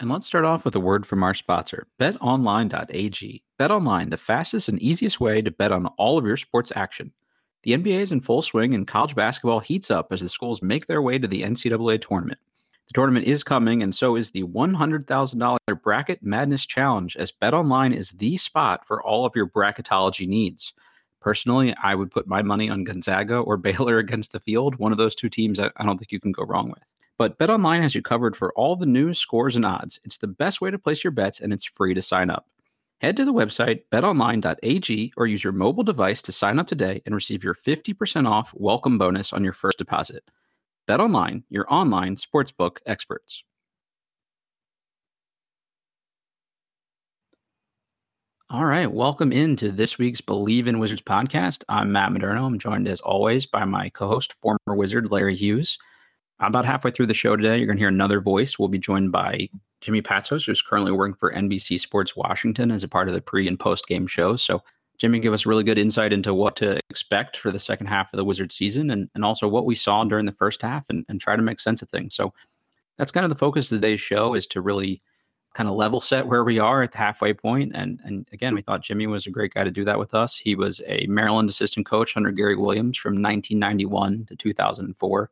And let's start off with a word from our sponsor, betonline.ag. BetOnline, the fastest and easiest way to bet on all of your sports action. The NBA is in full swing and college basketball heats up as the schools make their way to the NCAA tournament. The tournament is coming, and so is the $100,000 Bracket Madness Challenge, as BetOnline is the spot for all of your bracketology needs. Personally, I would put my money on Gonzaga or Baylor against the field. One of those two teams I don't think you can go wrong with. But BetOnline has you covered for all the news, scores, and odds. It's the best way to place your bets, and it's free to sign up. Head to the website betonline.ag or use your mobile device to sign up today and receive your 50% off welcome bonus on your first deposit. BetOnline, your online sportsbook experts. All right, welcome into this week's Believe in Wizards podcast. I'm Matt Moderno. I'm joined as always by my co-host, former Wizard Larry Hughes. About halfway through the show today, you're going to hear another voice. We'll be joined by Jimmy Patsos, who's currently working for NBC Sports Washington as a part of the pre and post game shows. So, Jimmy, give us really good insight into what to expect for the second half of the Wizard season and, and also what we saw during the first half and, and try to make sense of things. So, that's kind of the focus of today's show is to really kind of level set where we are at the halfway point. And and again, we thought Jimmy was a great guy to do that with us. He was a Maryland assistant coach under Gary Williams from 1991 to 2004.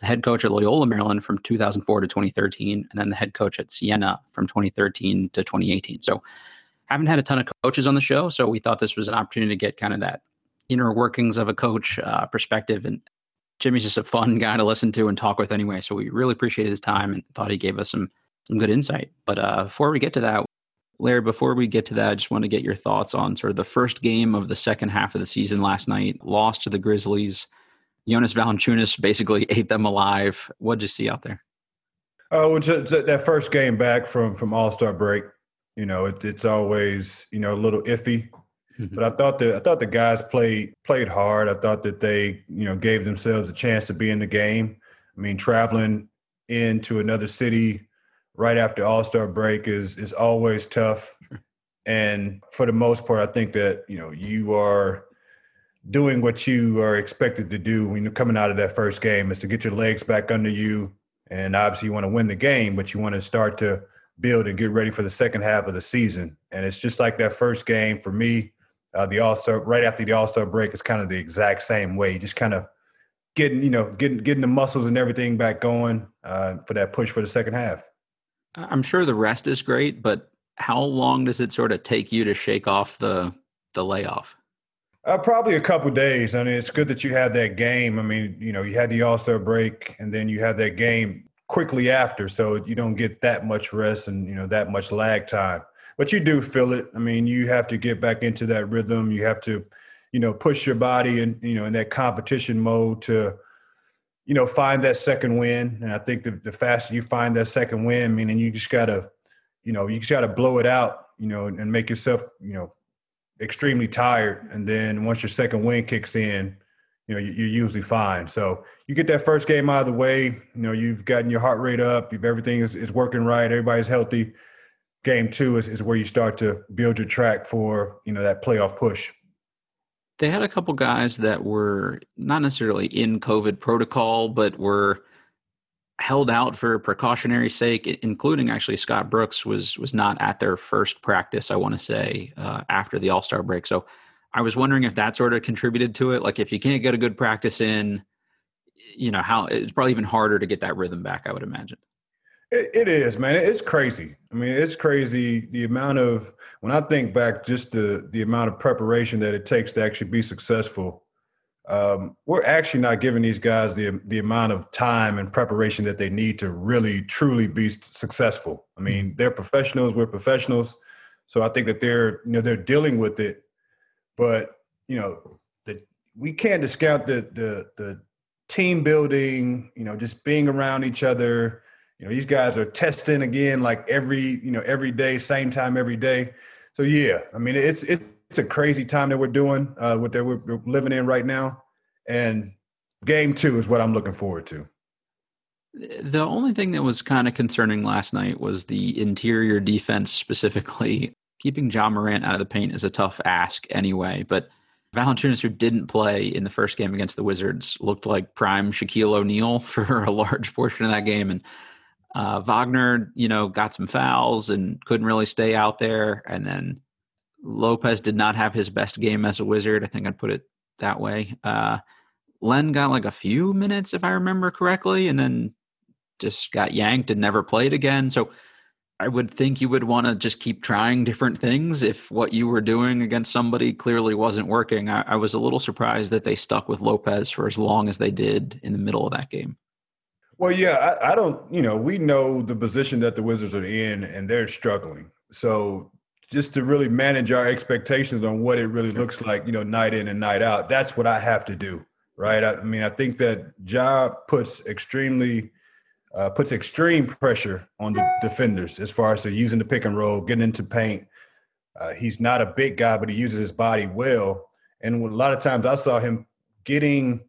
The head coach at Loyola Maryland from 2004 to 2013, and then the head coach at Siena from 2013 to 2018. So, haven't had a ton of coaches on the show, so we thought this was an opportunity to get kind of that inner workings of a coach uh, perspective. And Jimmy's just a fun guy to listen to and talk with anyway. So we really appreciated his time and thought he gave us some some good insight. But uh, before we get to that, Larry, before we get to that, I just want to get your thoughts on sort of the first game of the second half of the season last night. Lost to the Grizzlies. Jonas Valanciunas basically ate them alive. What'd you see out there? Oh, just that first game back from from All Star break, you know, it, it's always you know a little iffy. Mhm. But I thought the I thought the guys played played hard. I thought that they you know gave themselves a chance to be in the game. I mean, traveling into another city right after All Star break is is always tough. And for the most part, I think that you know you are doing what you are expected to do when you're coming out of that first game is to get your legs back under you. And obviously, you want to win the game, but you want to start to build and get ready for the second half of the season. And it's just like that first game for me. Uh, the All Star right after the All Star break is kind of the exact same way. Just kind of getting you know getting getting the muscles and everything back going uh, for that push for the second half. I'm sure the rest is great, but how long does it sort of take you to shake off the the layoff? Uh, probably a couple days. I mean, it's good that you had that game. I mean, you know, you had the All Star break, and then you had that game quickly after, so you don't get that much rest and you know that much lag time. But you do feel it. I mean, you have to get back into that rhythm. You have to, you know, push your body and you know in that competition mode to, you know, find that second win. And I think the, the faster you find that second win, meaning you just gotta, you know, you just gotta blow it out, you know, and make yourself, you know, extremely tired. And then once your second win kicks in, you know, you, you're usually fine. So you get that first game out of the way. You know, you've gotten your heart rate up. You've everything is, is working right. Everybody's healthy. Game two is, is where you start to build your track for you know that playoff push. They had a couple guys that were not necessarily in COVID protocol, but were held out for precautionary sake, including actually Scott Brooks was was not at their first practice. I want to say uh, after the All Star break. So I was wondering if that sort of contributed to it. Like if you can't get a good practice in, you know how it's probably even harder to get that rhythm back. I would imagine. It, it is, man. It's crazy. I mean, it's crazy the amount of when I think back, just the the amount of preparation that it takes to actually be successful. Um, we're actually not giving these guys the the amount of time and preparation that they need to really truly be successful. I mean, they're professionals. We're professionals, so I think that they're you know they're dealing with it, but you know the we can't discount the the the team building. You know, just being around each other you know, these guys are testing again like every, you know, every day, same time every day. So yeah, I mean, it's it's a crazy time that we're doing, uh, what that we're living in right now, and game two is what I'm looking forward to. The only thing that was kind of concerning last night was the interior defense, specifically keeping Ja Morant out of the paint is a tough ask anyway. But Valanciunas, who didn't play in the first game against the Wizards, looked like prime Shaquille O'Neal for a large portion of that game, and uh, Wagner, you know, got some fouls and couldn't really stay out there. And then Lopez did not have his best game as a Wizard. I think I'd put it that way. Uh, Len got like a few minutes, if I remember correctly, and then just got yanked and never played again. So I would think you would want to just keep trying different things if what you were doing against somebody clearly wasn't working. I, I was a little surprised that they stuck with Lopez for as long as they did in the middle of that game. Well, yeah, I, I, don't, you know, we know the position that the Wizards are in and they're struggling. So just to really manage our expectations on what it really looks like, you know, night in and night out, that's what I have to do. Right. I, I mean, I think that Ja puts extremely, uh, puts extreme pressure on the defenders as far as using the pick and roll, getting into paint. Uh, he's not a big guy, but he uses his body well. And a lot of times I saw him getting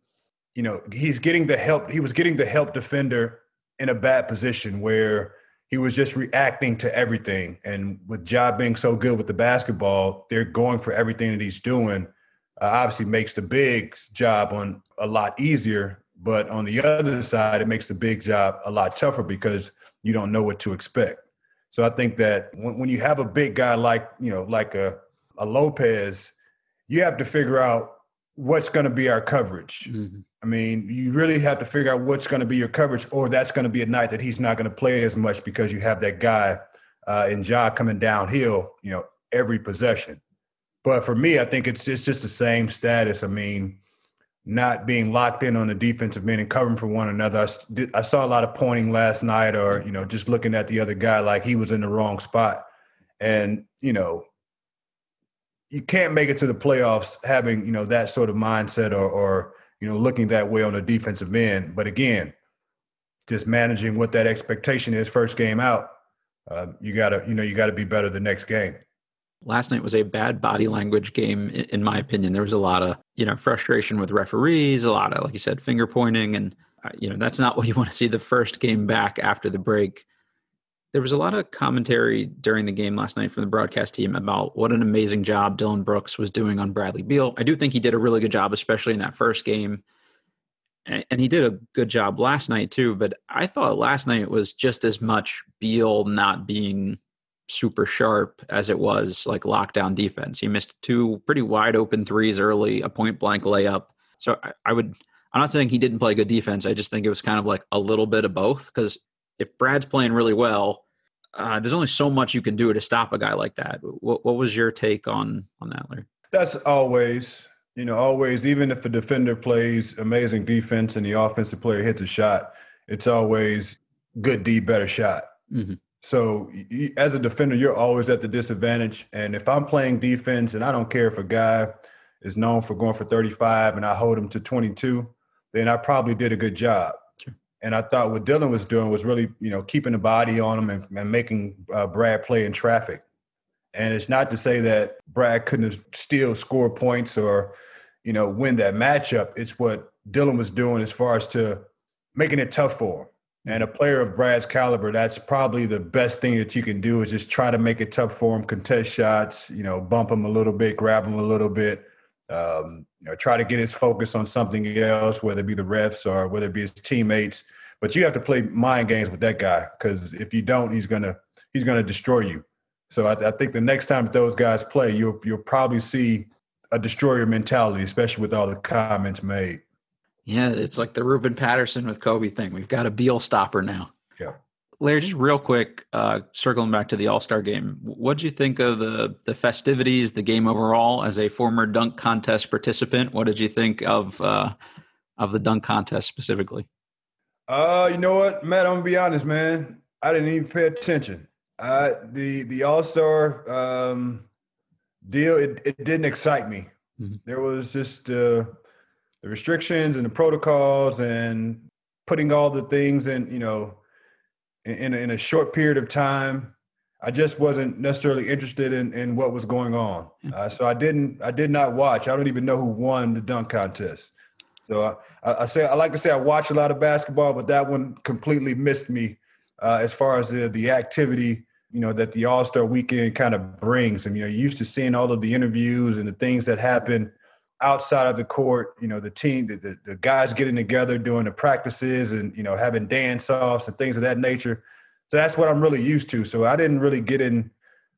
you know, he's getting the help. He was getting the help defender in a bad position where he was just reacting to everything. And with Ja being so good with the basketball, they're going for everything that he's doing. Uh, obviously, makes the big job on a lot easier. But on the other side, it makes the big job a lot tougher because you don't know what to expect. So I think that when, when you have a big guy like you know, like a a Lopez, you have to figure out what's going to be our coverage. Mm-hmm. I mean, you really have to figure out what's going to be your coverage, or that's going to be a night that he's not going to play as much because you have that guy uh, in Ja coming downhill, you know, every possession. But for me, I think it's just, it's just the same status. I mean, not being locked in on the defensive end and covering for one another. I, I saw a lot of pointing last night, or you know, just looking at the other guy like he was in the wrong spot, and you know, you can't make it to the playoffs having you know that sort of mindset or, or you know, looking that way on the defensive end. But again, just managing what that expectation is first game out. Uh, you gotta, you know, you gotta be better the next game. Last night was a bad body language game, in my opinion. There was a lot of, you know, frustration with referees, a lot of, like you said, finger pointing, and uh, you know, that's not what you want to see the first game back after the break there was a lot of commentary during the game last night from the broadcast team about what an amazing job Dillon Brooks was doing on Bradley Beal. I do think he did a really good job, especially in that first game. And he did a good job last night too, but I thought last night was just as much Beal not being super sharp as it was like lockdown defense. He missed two pretty wide open threes early, a point blank layup. So I, I would I'm not saying he didn't play good defense. I just think it was kind of like a little bit of both because if Brad's playing really well, uh, there's only so much you can do to stop a guy like that. What, what was your take on on that, Larry? That's always, you know, always. Even if a defender plays amazing defense and the offensive player hits a shot, it's always good D, better shot. Mm-hmm. So as a defender, you're always at the disadvantage. And if I'm playing defense, and I don't care if a guy is known for going for 35 and I hold him to 22, then I probably did a good job. And I thought what Dillon was doing was really, you know, keeping the body on him and, and making uh, Brad play in traffic. And it's not to say that Brad couldn't still score points or, you know, win that matchup. It's what Dillon was doing as far as to making it tough for him. And a player of Brad's caliber, that's probably the best thing that you can do is just try to make it tough for him, contest shots, you know, bump him a little bit, grab him a little bit, um, you know, try to get his focus on something else, whether it be the refs or whether it be his teammates. But you have to play mind games with that guy because if you don't, he's gonna he's gonna destroy you. So I, I, think the next time those guys play, you'll you'll probably see a destroyer mentality, especially with all the comments made. Yeah, it's like the Ruben Patterson with Kobe thing. We've got a Beal stopper now. Yeah. Larry, just real quick, uh, circling back to the All Star game, what did you think of the the festivities, the game overall? As a former dunk contest participant, what did you think of uh, of the dunk contest specifically? Uh, you know what, Matt? I'm gonna be honest, man. I didn't even pay attention. Uh, the the All Star um, deal it, it didn't excite me. Mm-hmm. There was just uh, the restrictions and the protocols and putting all the things in, you know in, in a short period of time. I just wasn't necessarily interested in, in what was going on. Uh, so I didn't I did not watch. I don't even know who won the dunk contest. So I, I, say I like to say I watch a lot of basketball, but that one completely missed me uh, as far as the the activity you know that the All Star Weekend kind of brings. And you know, you used to seeing all of the interviews and the things that happen outside of the court, you know, the team, the, the, the, guys getting together, doing the practices and, you know, having dance offs and things of that nature. So that's what I'm really used to. So I didn't really get in,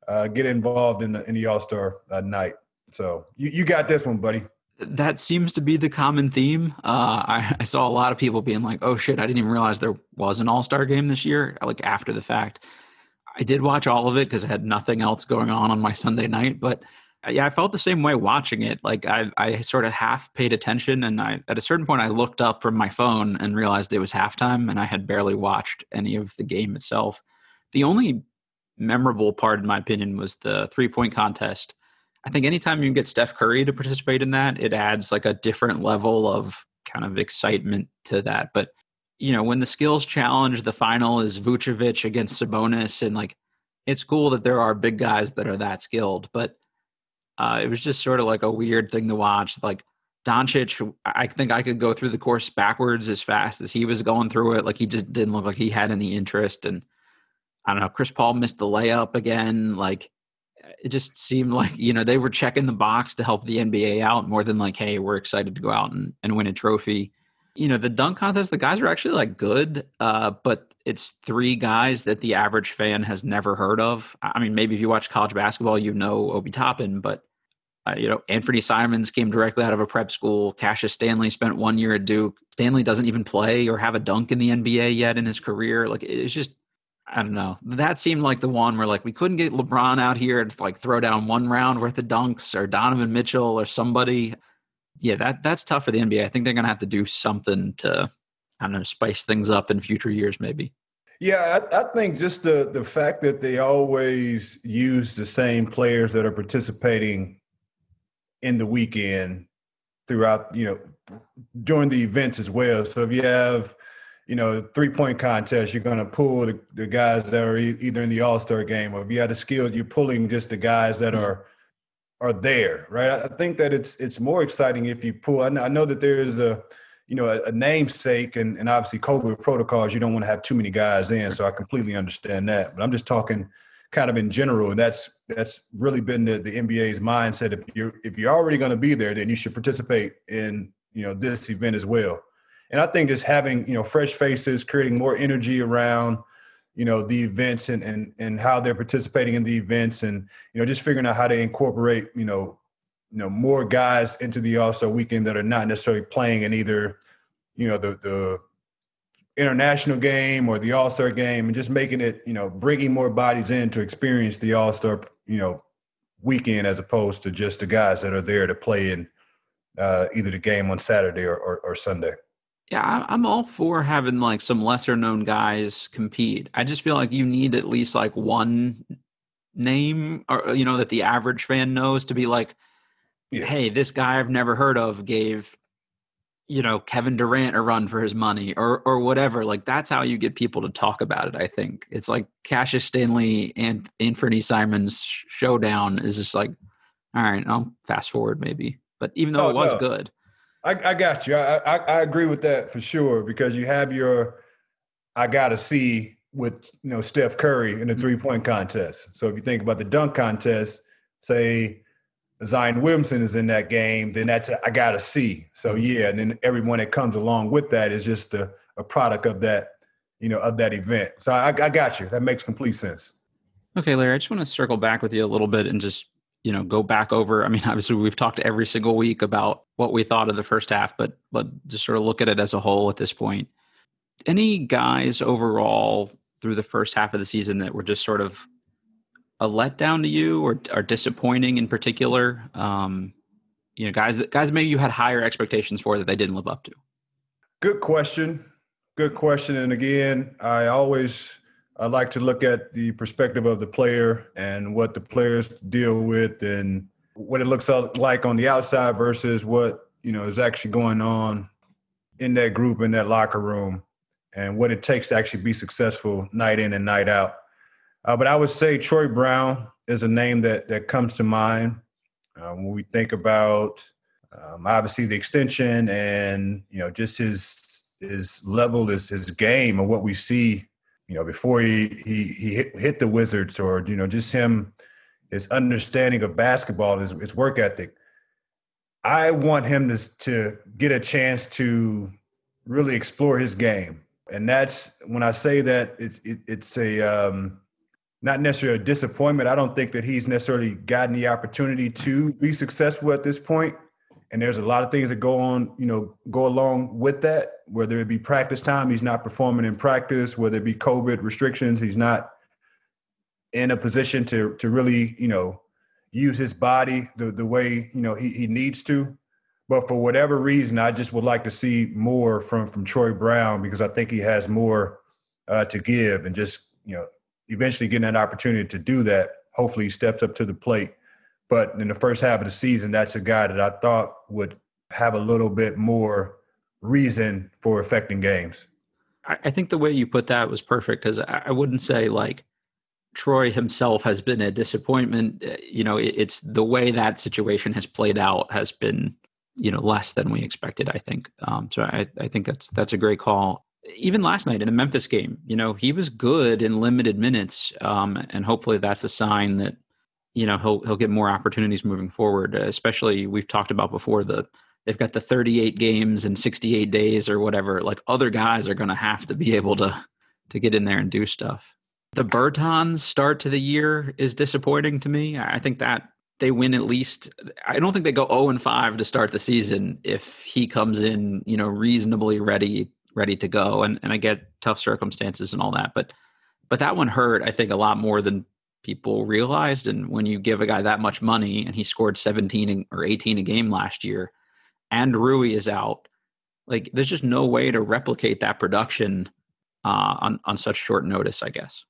uh, get involved in the, in the all-star uh, night. So you, you got this one, buddy. That seems to be the common theme. Uh, I, I saw a lot of people being like, "Oh shit, I didn't even realize there was an All Star game this year." Like after the fact, I did watch all of it because I had nothing else going on on my Sunday night. But yeah, I felt the same way watching it. Like I, I sort of half paid attention, and I at a certain point I looked up from my phone and realized it was halftime, and I had barely watched any of the game itself. The only memorable part, in my opinion, was the three point contest. I think anytime you get Steph Curry to participate in that, it adds like a different level of kind of excitement to that. But you know, when the skills challenge, the final is Vucevic against Sabonis, and like it's cool that there are big guys that are that skilled, but uh, it was just sort of like a weird thing to watch. Like Doncic, I think I could go through the course backwards as fast as he was going through it. Like he just didn't look like he had any interest. And I don't know, Chris Paul missed the layup again. Like it just seemed like, you know, they were checking the box to help the NBA out more than like, hey, we're excited to go out and, and win a trophy. You know, the dunk contest, the guys are actually like good, uh, but it's three guys that the average fan has never heard of. I mean, maybe if you watch college basketball, you know Obi Toppin, but uh, you know, Anfernee Simons came directly out of a prep school. Cassius Stanley spent one year at Duke. Stanley doesn't even play or have a dunk in the NBA yet in his career. Like it's just, I don't know. That seemed like the one where like we couldn't get LeBron out here to like throw down one round worth of dunks or Donovan Mitchell or somebody. Yeah, that that's tough for the NBA. I think they're gonna have to do something to, I don't know, spice things up in future years, maybe. Yeah, I, I, think just the the fact that they always use the same players that are participating in the weekend throughout, you know, during the events as well. So if you have, you know, three point contest, you're going to pull the, the, guys that are e- either in the All Star game, or if you have the skill, you're pulling just the guys that mm-hmm. are are there, right? I think that it's it's more exciting if you pull. I know, I know that there is a you know a, a namesake and, and obviously COVID protocols. You don't want to have too many guys in, so I completely understand that. But I'm just talking kind of in general, and that's that's really been the, the NBA's mindset. If you're if you're already going to be there, then you should participate in you know this event as well. And I think just having you know fresh faces, creating more energy around you know the events and and and how they're participating in the events, and you know just figuring out how to incorporate you know you know more guys into the All Star weekend that are not necessarily playing in either you know the the international game or the All Star game, and just making it, you know, bringing more bodies in to experience the All Star, you know, weekend as opposed to just the guys that are there to play in uh, either the game on Saturday or, or, or Sunday. Yeah, I'm all for having like some lesser known guys compete. I just feel like you need at least like one name or you know that the average fan knows to be like yeah. hey this guy i've never heard of gave you know Kevin Durant a run for his money or or whatever. Like that's how you get people to talk about it. I think it's like Cassius Stanley and Anfernee Simons showdown is just like, all right, I'll fast forward maybe. But even though oh, it was no. good, I, I, got you. I, I, I agree with that for sure because you have your I gotta see with you know Steph Curry in the mm-hmm. three point contest. So if you think about the dunk contest, say Zion Williamson is in that game, then that's I got to see. So mm-hmm. yeah, and then everyone that comes along with that is just a, a product of that, you know, of that event. So I, I got you. That makes complete sense. Okay, Larry, I just want to circle back with you a little bit and just you know go back over. I mean, obviously we've talked every single week about what we thought of the first half, but but just sort of look at it as a whole at this point. Any guys overall through the first half of the season that were just sort of a letdown to you or are disappointing in particular? Um, you know, guys that guys maybe you had higher expectations for that they didn't live up to. Good question. Good question. And again, I always I like to look at the perspective of the player and what the players deal with and what it looks like on the outside versus what you know is actually going on in that group in that locker room and what it takes to actually be successful night in and night out. Uh, but I would say Troy Brown is a name that that comes to mind uh, when we think about um, obviously the extension and you know just his his level, his his game, and what we see. You know, before he he he hit, hit the Wizards, or you know, just him, his understanding of basketball, his, his work ethic. I want him to to get a chance to really explore his game, and that's when I say that it's it, it's a um, not necessarily a disappointment. I don't think that he's necessarily gotten the opportunity to be successful at this point. And there's a lot of things that go on, you know, go along with that. Whether it be practice time, he's not performing in practice. Whether it be COVID restrictions, he's not in a position to to really, you know, use his body the the way you know he he needs to. But for whatever reason, I just would like to see more from from Troy Brown because I think he has more uh, to give and just you know eventually getting an opportunity to do that. Hopefully, he steps up to the plate. But in the first half of the season, that's a guy that I thought would have a little bit more reason for affecting games. I think the way you put that was perfect because I wouldn't say like Troy himself has been a disappointment. Uh, you know, it's the way that situation has played out has been, you know, less than we expected. I think. Um, so I, I think that's that's a great call even last night in the Memphis game, you know, he was good in limited minutes, um, and hopefully that's a sign that you know he'll he'll get more opportunities moving forward. Especially we've talked about before the they've got the 38 games in 68 days or whatever. Like other guys are going to have to be able to to get in there and do stuff. The Bertans start to the year is disappointing to me. I think that they win at least I don't think they go 0 and 5 to start the season if he comes in, you know, reasonably ready ready to go. And and I get tough circumstances and all that, but but that one hurt I think a lot more than people realized. And when you give a guy that much money and he scored 17 or 18 a game last year, and Rui is out, like there's just no way to replicate that production uh, on on such short notice. I guess.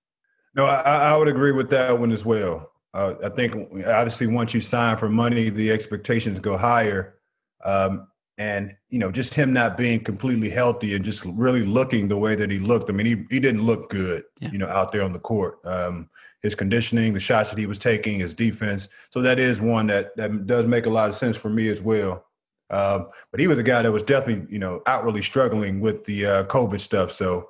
No, I, I would agree with that one as well. Uh, I think obviously once you sign for money, the expectations go higher. Um, and you know just him not being completely healthy and just really looking the way that he looked. I mean he, he didn't look good yeah. you know out there on the court. Um, his conditioning the shots that he was taking his defense. So that is one that that does make a lot of sense for me as well. Um, but he was a guy that was definitely you know outwardly struggling with the uh, covid stuff. So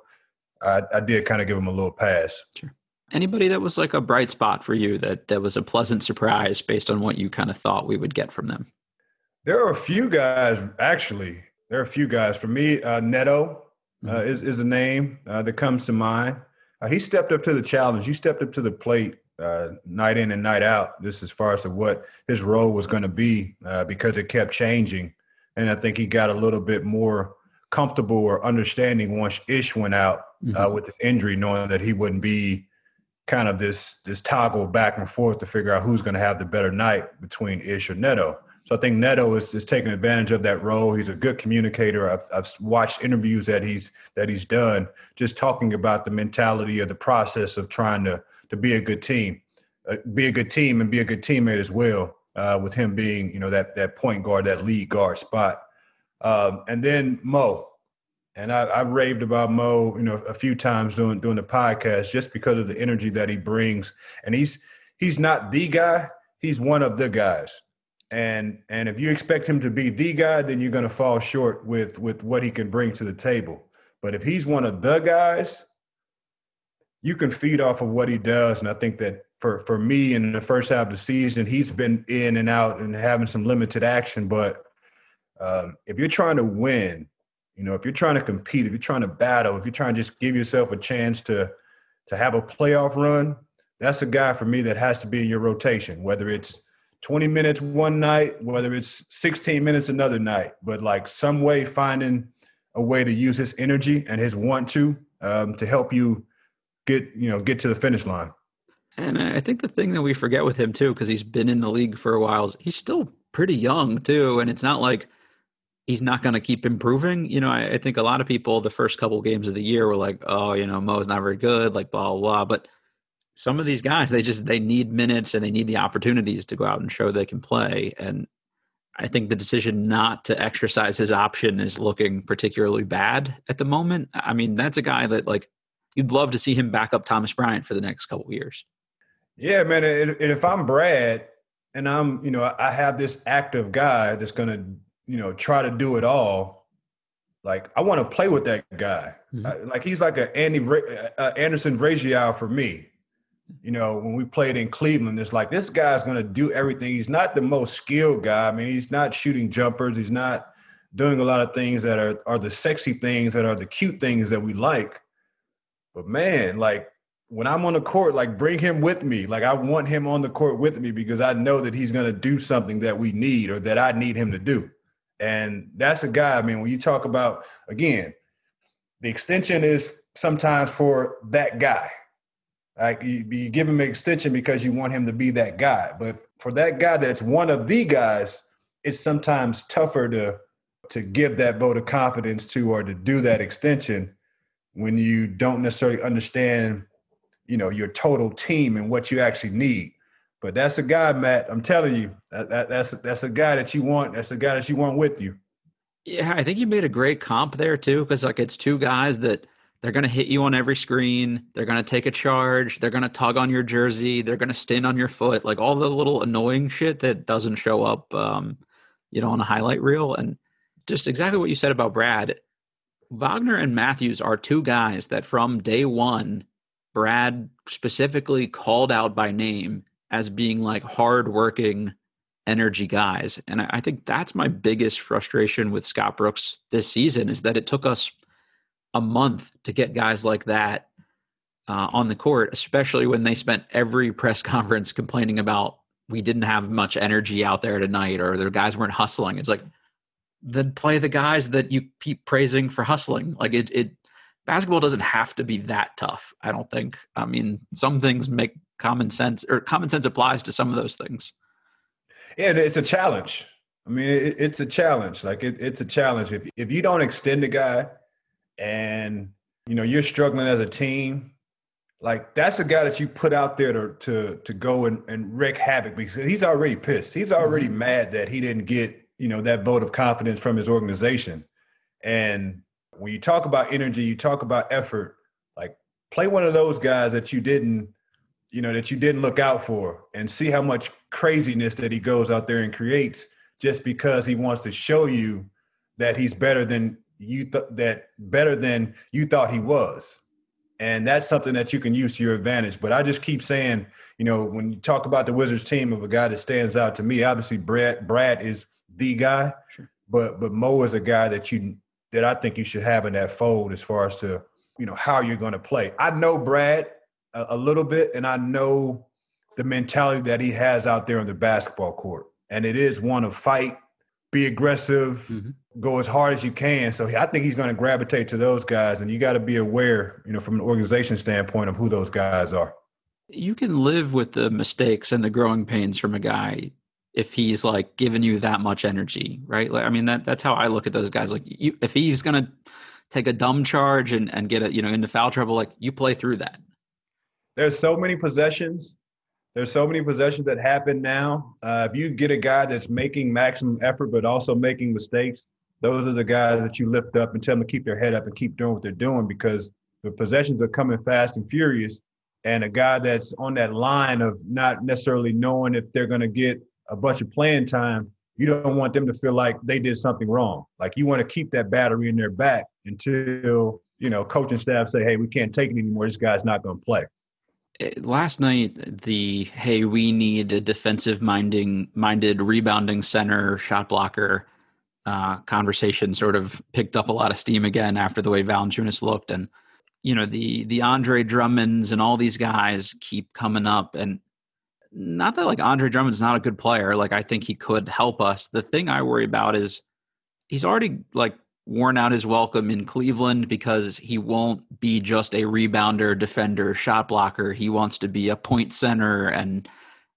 i, I did kind of give him a little pass. Sure. Anybody that was like a bright spot for you that that was a pleasant surprise based on what you kind of thought we would get from them there are a few guys, actually. There are a few guys. For me, uh, Neto uh, mm-hmm. is, is a name uh, that comes to mind. Uh, he stepped up to the challenge. He stepped up to the plate uh, night in and night out, just as far as to what his role was going to be uh, because it kept changing. And I think he got a little bit more comfortable or understanding once Ish went out mm-hmm. with his injury, knowing that he wouldn't be kind of this this toggle back and forth to figure out who's going to have the better night between Ish or Neto. So I think Neto is, is taking advantage of that role. He's a good communicator. I've, I've watched interviews that he's that he's done, just talking about the mentality of the process of trying to to be a good team, uh, be a good team, and be a good teammate as well. Uh, with him being, you know, that that point guard, that lead guard spot, um, and then Mo, and I, have raved about Mo, you know, a few times doing doing the podcast just because of the energy that he brings, and he's he's not the guy, he's one of the guys and and if you expect him to be the guy, then you're going to fall short with with what he can bring to the table. But if he's one of the guys, you can feed off of what he does. And I think that for for me in the first half of the season, he's been in and out and having some limited action. But um, if you're trying to win, you know, if you're trying to compete, if you're trying to battle, if you're trying to just give yourself a chance to to have a playoff run, that's a guy for me that has to be in your rotation, whether it's 20 minutes one night, whether it's 16 minutes another night, but like some way finding a way to use his energy and his want to um, to help you get you know get to the finish line. And I think the thing that we forget with him too, because he's been in the league for a while, is he's still pretty young too, and it's not like he's not going to keep improving. You know, I, I, think a lot of people the first couple games of the year were like, "Oh, you know, Mo's not very good," like blah blah blah. But some of these guys, they just they need minutes and they need the opportunities to go out and show they can play. And I think the decision not to exercise his option is looking particularly bad at the moment. I mean, that's a guy that like you'd love to see him back up Thomas Bryant for the next couple years. Yeah, man. And if I'm Brad and I'm, you know, I have this active guy that's going to, you know, try to do it all. Like I want to play with that guy. Mm-hmm. like he's like a Andy uh, Anderson Varejao for me. You know, when we played in Cleveland, it's like this guy's going to do everything. He's not the most skilled guy. I mean, he's not shooting jumpers. He's not doing a lot of things that are are the sexy things that are the cute things that we like. But man, like when I'm on the court, like bring him with me. Like I want him on the court with me because I know that he's going to do something that we need or that I need him to do. And that's a guy. I mean, when you talk about again, the extension is sometimes for that guy. Like you, you give him an extension because you want him to be that guy. But for that guy that's one of the guys, it's sometimes tougher to to give that vote of confidence to or to do that extension when you don't necessarily understand, you know, your total team and what you actually need. But that's a guy, Matt. I'm telling you, that, that, that's that's a guy that you want. That's a guy that you want with you. Yeah, I think you made a great comp there too, because like it's two guys that they're going to hit you on every screen. They're going to take a charge. They're going to tug on your jersey. They're going to stin on your foot, like all the little annoying shit that doesn't show up, um, you know, on a highlight reel. And just exactly what you said about Brad. Wagner and Matthews are two guys that from day one, Brad specifically called out by name as being like hardworking energy guys. And I think that's my biggest frustration with Scott Brooks this season is that it took us a month to get guys like that uh, on the court, especially when they spent every press conference complaining about we didn't have much energy out there tonight or their guys weren't hustling. It's like then play the guys that you keep praising for hustling. Like it, it basketball doesn't have to be that tough. I don't think. I mean, some things make common sense, or common sense applies to some of those things. Yeah, it's a challenge. I mean, it, it's a challenge. Like it, it's a challenge. If if you don't extend a guy and you know you're struggling as a team like that's a guy that you put out there to to to go and, and wreak havoc because he's already pissed he's already mm-hmm. mad that he didn't get you know that vote of confidence from his organization and when you talk about energy you talk about effort like play one of those guys that you didn't you know that you didn't look out for and see how much craziness that he goes out there and creates just because he wants to show you that he's better than you th- that better than you thought he was. And that's something that you can use to your advantage. But i just keep saying you know when you talk about the wizards team of a guy that stands out to me obviously brad brad is the guy sure. but but mo is a guy that you that i think you should have in that fold as far as to you know how you're going to play. I know brad a, a little bit and i know the mentality that he has out there on the basketball court. And it is one of fight be aggressive, mm-hmm. go as hard as you can. So I think he's going to gravitate to those guys, and you got to be aware, you know, from an organization standpoint of who those guys are. You can live with the mistakes and the growing pains from a guy if he's like giving you that much energy, right? Like, I mean, that that's how I look at those guys. Like, you, if he's going to take a dumb charge and and get it, you know, into foul trouble, like you play through that. There's so many possessions there's so many possessions that happen now. Uh, if you get a guy that's making maximum effort but also making mistakes, those are the guys that you lift up and tell them to keep their head up and keep doing what they're doing because the possessions are coming fast and furious. And a guy that's on that line of not necessarily knowing if they're going to get a bunch of playing time, you don't want them to feel like they did something wrong. Like you want to keep that battery in their back until you know coaching staff say, "Hey, we can't take it anymore. This guy's not going to play." Last night the hey we need a defensive minding minded rebounding center shot blocker uh, conversation sort of picked up a lot of steam again after the way Valanciunas looked. And you know the the Andre Drummonds and all these guys keep coming up. And not that like Andre Drummond's not a good player. Like I think he could help us. The thing I worry about is he's already like worn out his welcome in Cleveland because he won't be just a rebounder, defender, shot blocker. He wants to be a point center and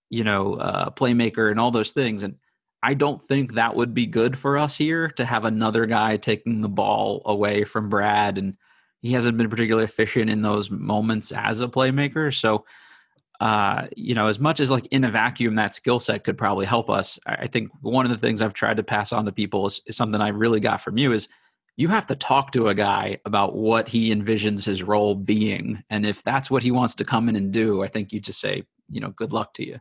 you know, uh, playmaker and all those things. And I don't think that would be good for us here to have another guy taking the ball away from Brad. And he hasn't been particularly efficient in those moments as a playmaker. So, uh, you know, as much as like in a vacuum, that skill set could probably help us. I think one of the things I've tried to pass on to people is, is something I really got from you is you have to talk to a guy about what he envisions his role being. And if that's what he wants to come in and do, I think you just say, you know, good luck to you.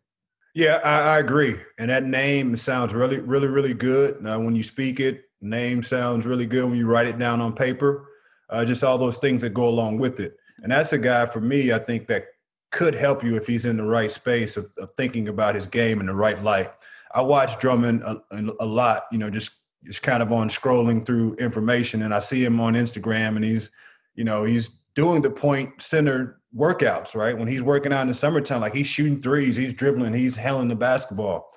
Yeah, I, I, agree. And that name sounds really, really, really good. Now, when you speak it, name sounds really good when you write it down on paper. Uh, just all those things that go along with it. And that's a guy for me, I think, that could help you if he's in the right space of, of thinking about his game in the right light. I watch Drummond a, a lot, you know, just just kind of on scrolling through information, and I see him on Instagram, and he's, you know, he's doing the point center workouts, right? When he's working out in the summertime, like he's shooting threes, he's dribbling, he's handling the basketball.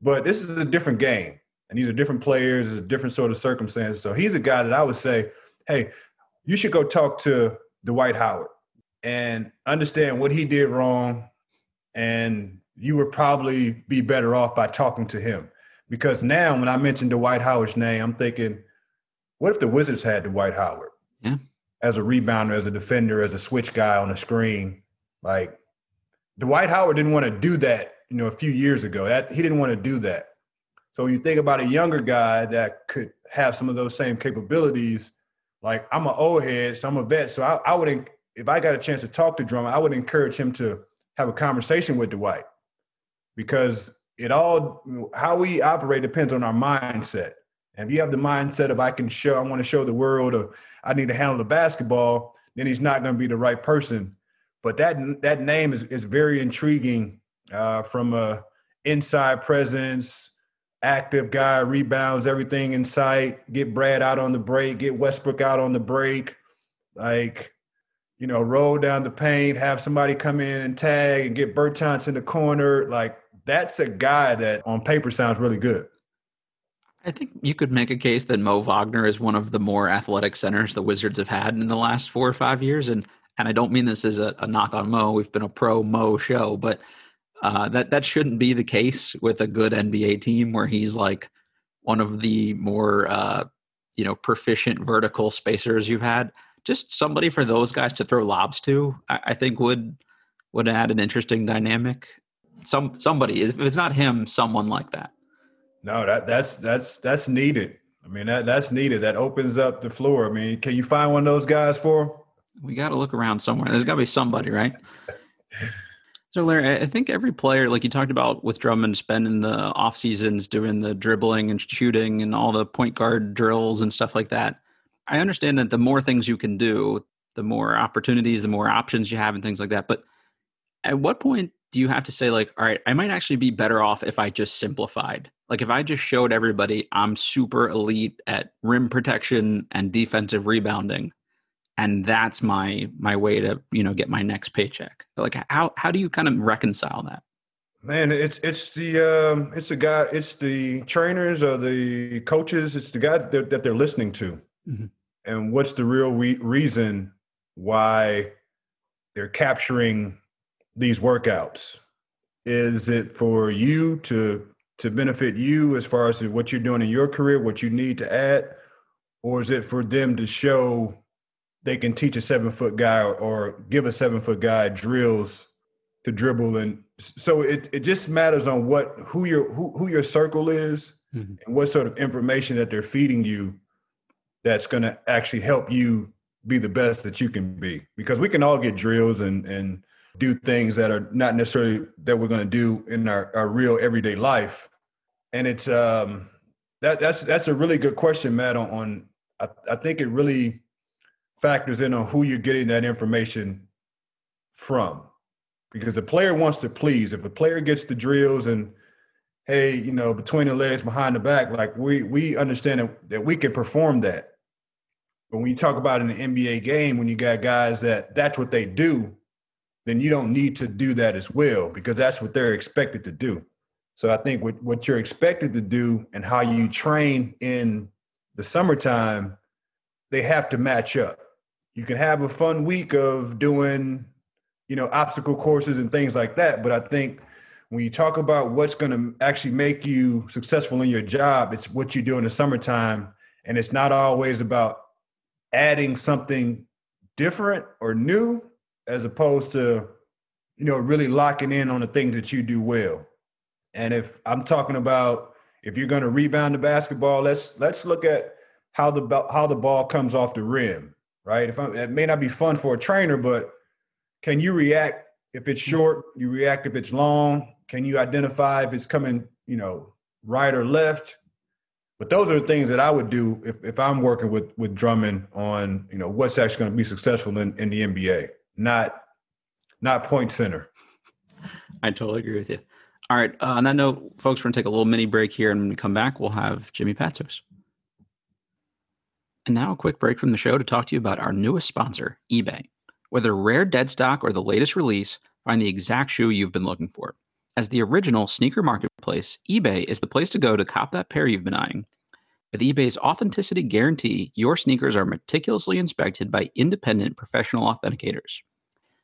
But this is a different game, and these are different players, a different sort of circumstances. So he's a guy that I would say, hey, you should go talk to Dwight Howard and understand what he did wrong, and you would probably be better off by talking to him. Because now, when I mention Dwight Howard's name, I'm thinking, what if the Wizards had Dwight Howard? Yeah as a rebounder, as a defender, as a switch guy on the screen. Like Dwight Howard didn't want to do that, you know, a few years ago. That he didn't want to do that. So you think about a younger guy that could have some of those same capabilities. Like I'm an old head, so I'm a vet. So I, I would, if I got a chance to talk to Drummond, I would encourage him to have a conversation with Dwight because it all how we operate depends on our mindset. And if you have the mindset of I can show, I want to show the world, or I need to handle the basketball, then he's not going to be the right person. But that that name is is very intriguing uh, from a inside presence, active guy, rebounds everything in sight. Get Brad out on the break, get Westbrook out on the break, like you know, roll down the paint, have somebody come in and tag, and get Bertans in the corner. Like that's a guy that on paper sounds really good. I think you could make a case that Mo Wagner is one of the more athletic centers the Wizards have had in the last four or five years, and and I don't mean this as a, a knock on Mo. We've been a pro Mo show, but uh, that that shouldn't be the case with a good NBA team where he's like one of the more uh, you know proficient vertical spacers you've had. Just somebody for those guys to throw lobs to, I, I think would would add an interesting dynamic. Some somebody, if it's not him, someone like that. No, that that's that's that's needed. I mean, that that's needed. That opens up the floor. I mean, can you find one of those guys for? We got to look around somewhere. There's got to be somebody, right? so, Larry, I think every player, like you talked about with Drummond, spending the off seasons doing the dribbling and shooting and all the point guard drills and stuff like that. I understand that the more things you can do, the more opportunities, the more options you have, and things like that. But at what point do you have to say like all right i might actually be better off if i just simplified like if i just showed everybody i'm super elite at rim protection and defensive rebounding and that's my my way to you know get my next paycheck like how how do you kind of reconcile that man it's it's the um it's the guy it's the trainers or the coaches it's the guys that, that they're listening to mm-hmm. And what's the real re- reason why they're capturing these workouts? Is it for you to to benefit you as far as what you're doing in your career, what you need to add, or is it for them to show they can teach a seven foot guy or, or give a seven foot guy drills to dribble and so it, it just matters on what who your who, who your circle is mm-hmm. and what sort of information that they're feeding you that's going to actually help you be the best that you can be. Because we can all get drills and and do things that are not necessarily that we're going to do in our, our real everyday life. And it's um that that's that's a really good question matt on, on I, I think it really factors in on who you're getting that information from. Because the player wants to please. If a player gets the drills and hey you know between the legs behind the back like we we understand that, that we can perform that but when you talk about in the nba game when you got guys that that's what they do then you don't need to do that as well because that's what they're expected to do. So I think what, what you're expected to do and how you train in the summertime, they have to match up. You can have a fun week of doing, you know, obstacle courses and things like that. But I think when you talk about what's going to actually make you successful in your job, it's what you do in the summertime. And it's not always about adding something different or new as opposed to, you know, really locking in on the things that you do well. And if I'm talking about if you're going to rebound the basketball, let's let's look at how the how the ball comes off the rim, right? If I'm, it may not be fun for a trainer, but can you react if it's mm-hmm. short? You react if it's long. Can you identify if it's coming, you know, right or left? But those are the things that I would do if, if I'm working with with Drummond on, you know, what's actually going to be successful in, in the NBA, not not point center. I totally agree with you. All right. Uh, on that note, folks, we're going to take a little mini break here and when we come back, we'll have Jimmy Patsos. And now a quick break from the show to talk to you about our newest sponsor, eBay. Whether rare dead stock or the latest release, find the exact shoe you've been looking for. As the original sneaker marketplace, eBay is the place to go to cop that pair you've been eyeing. With eBay's authenticity guarantee, your sneakers are meticulously inspected by independent professional authenticators.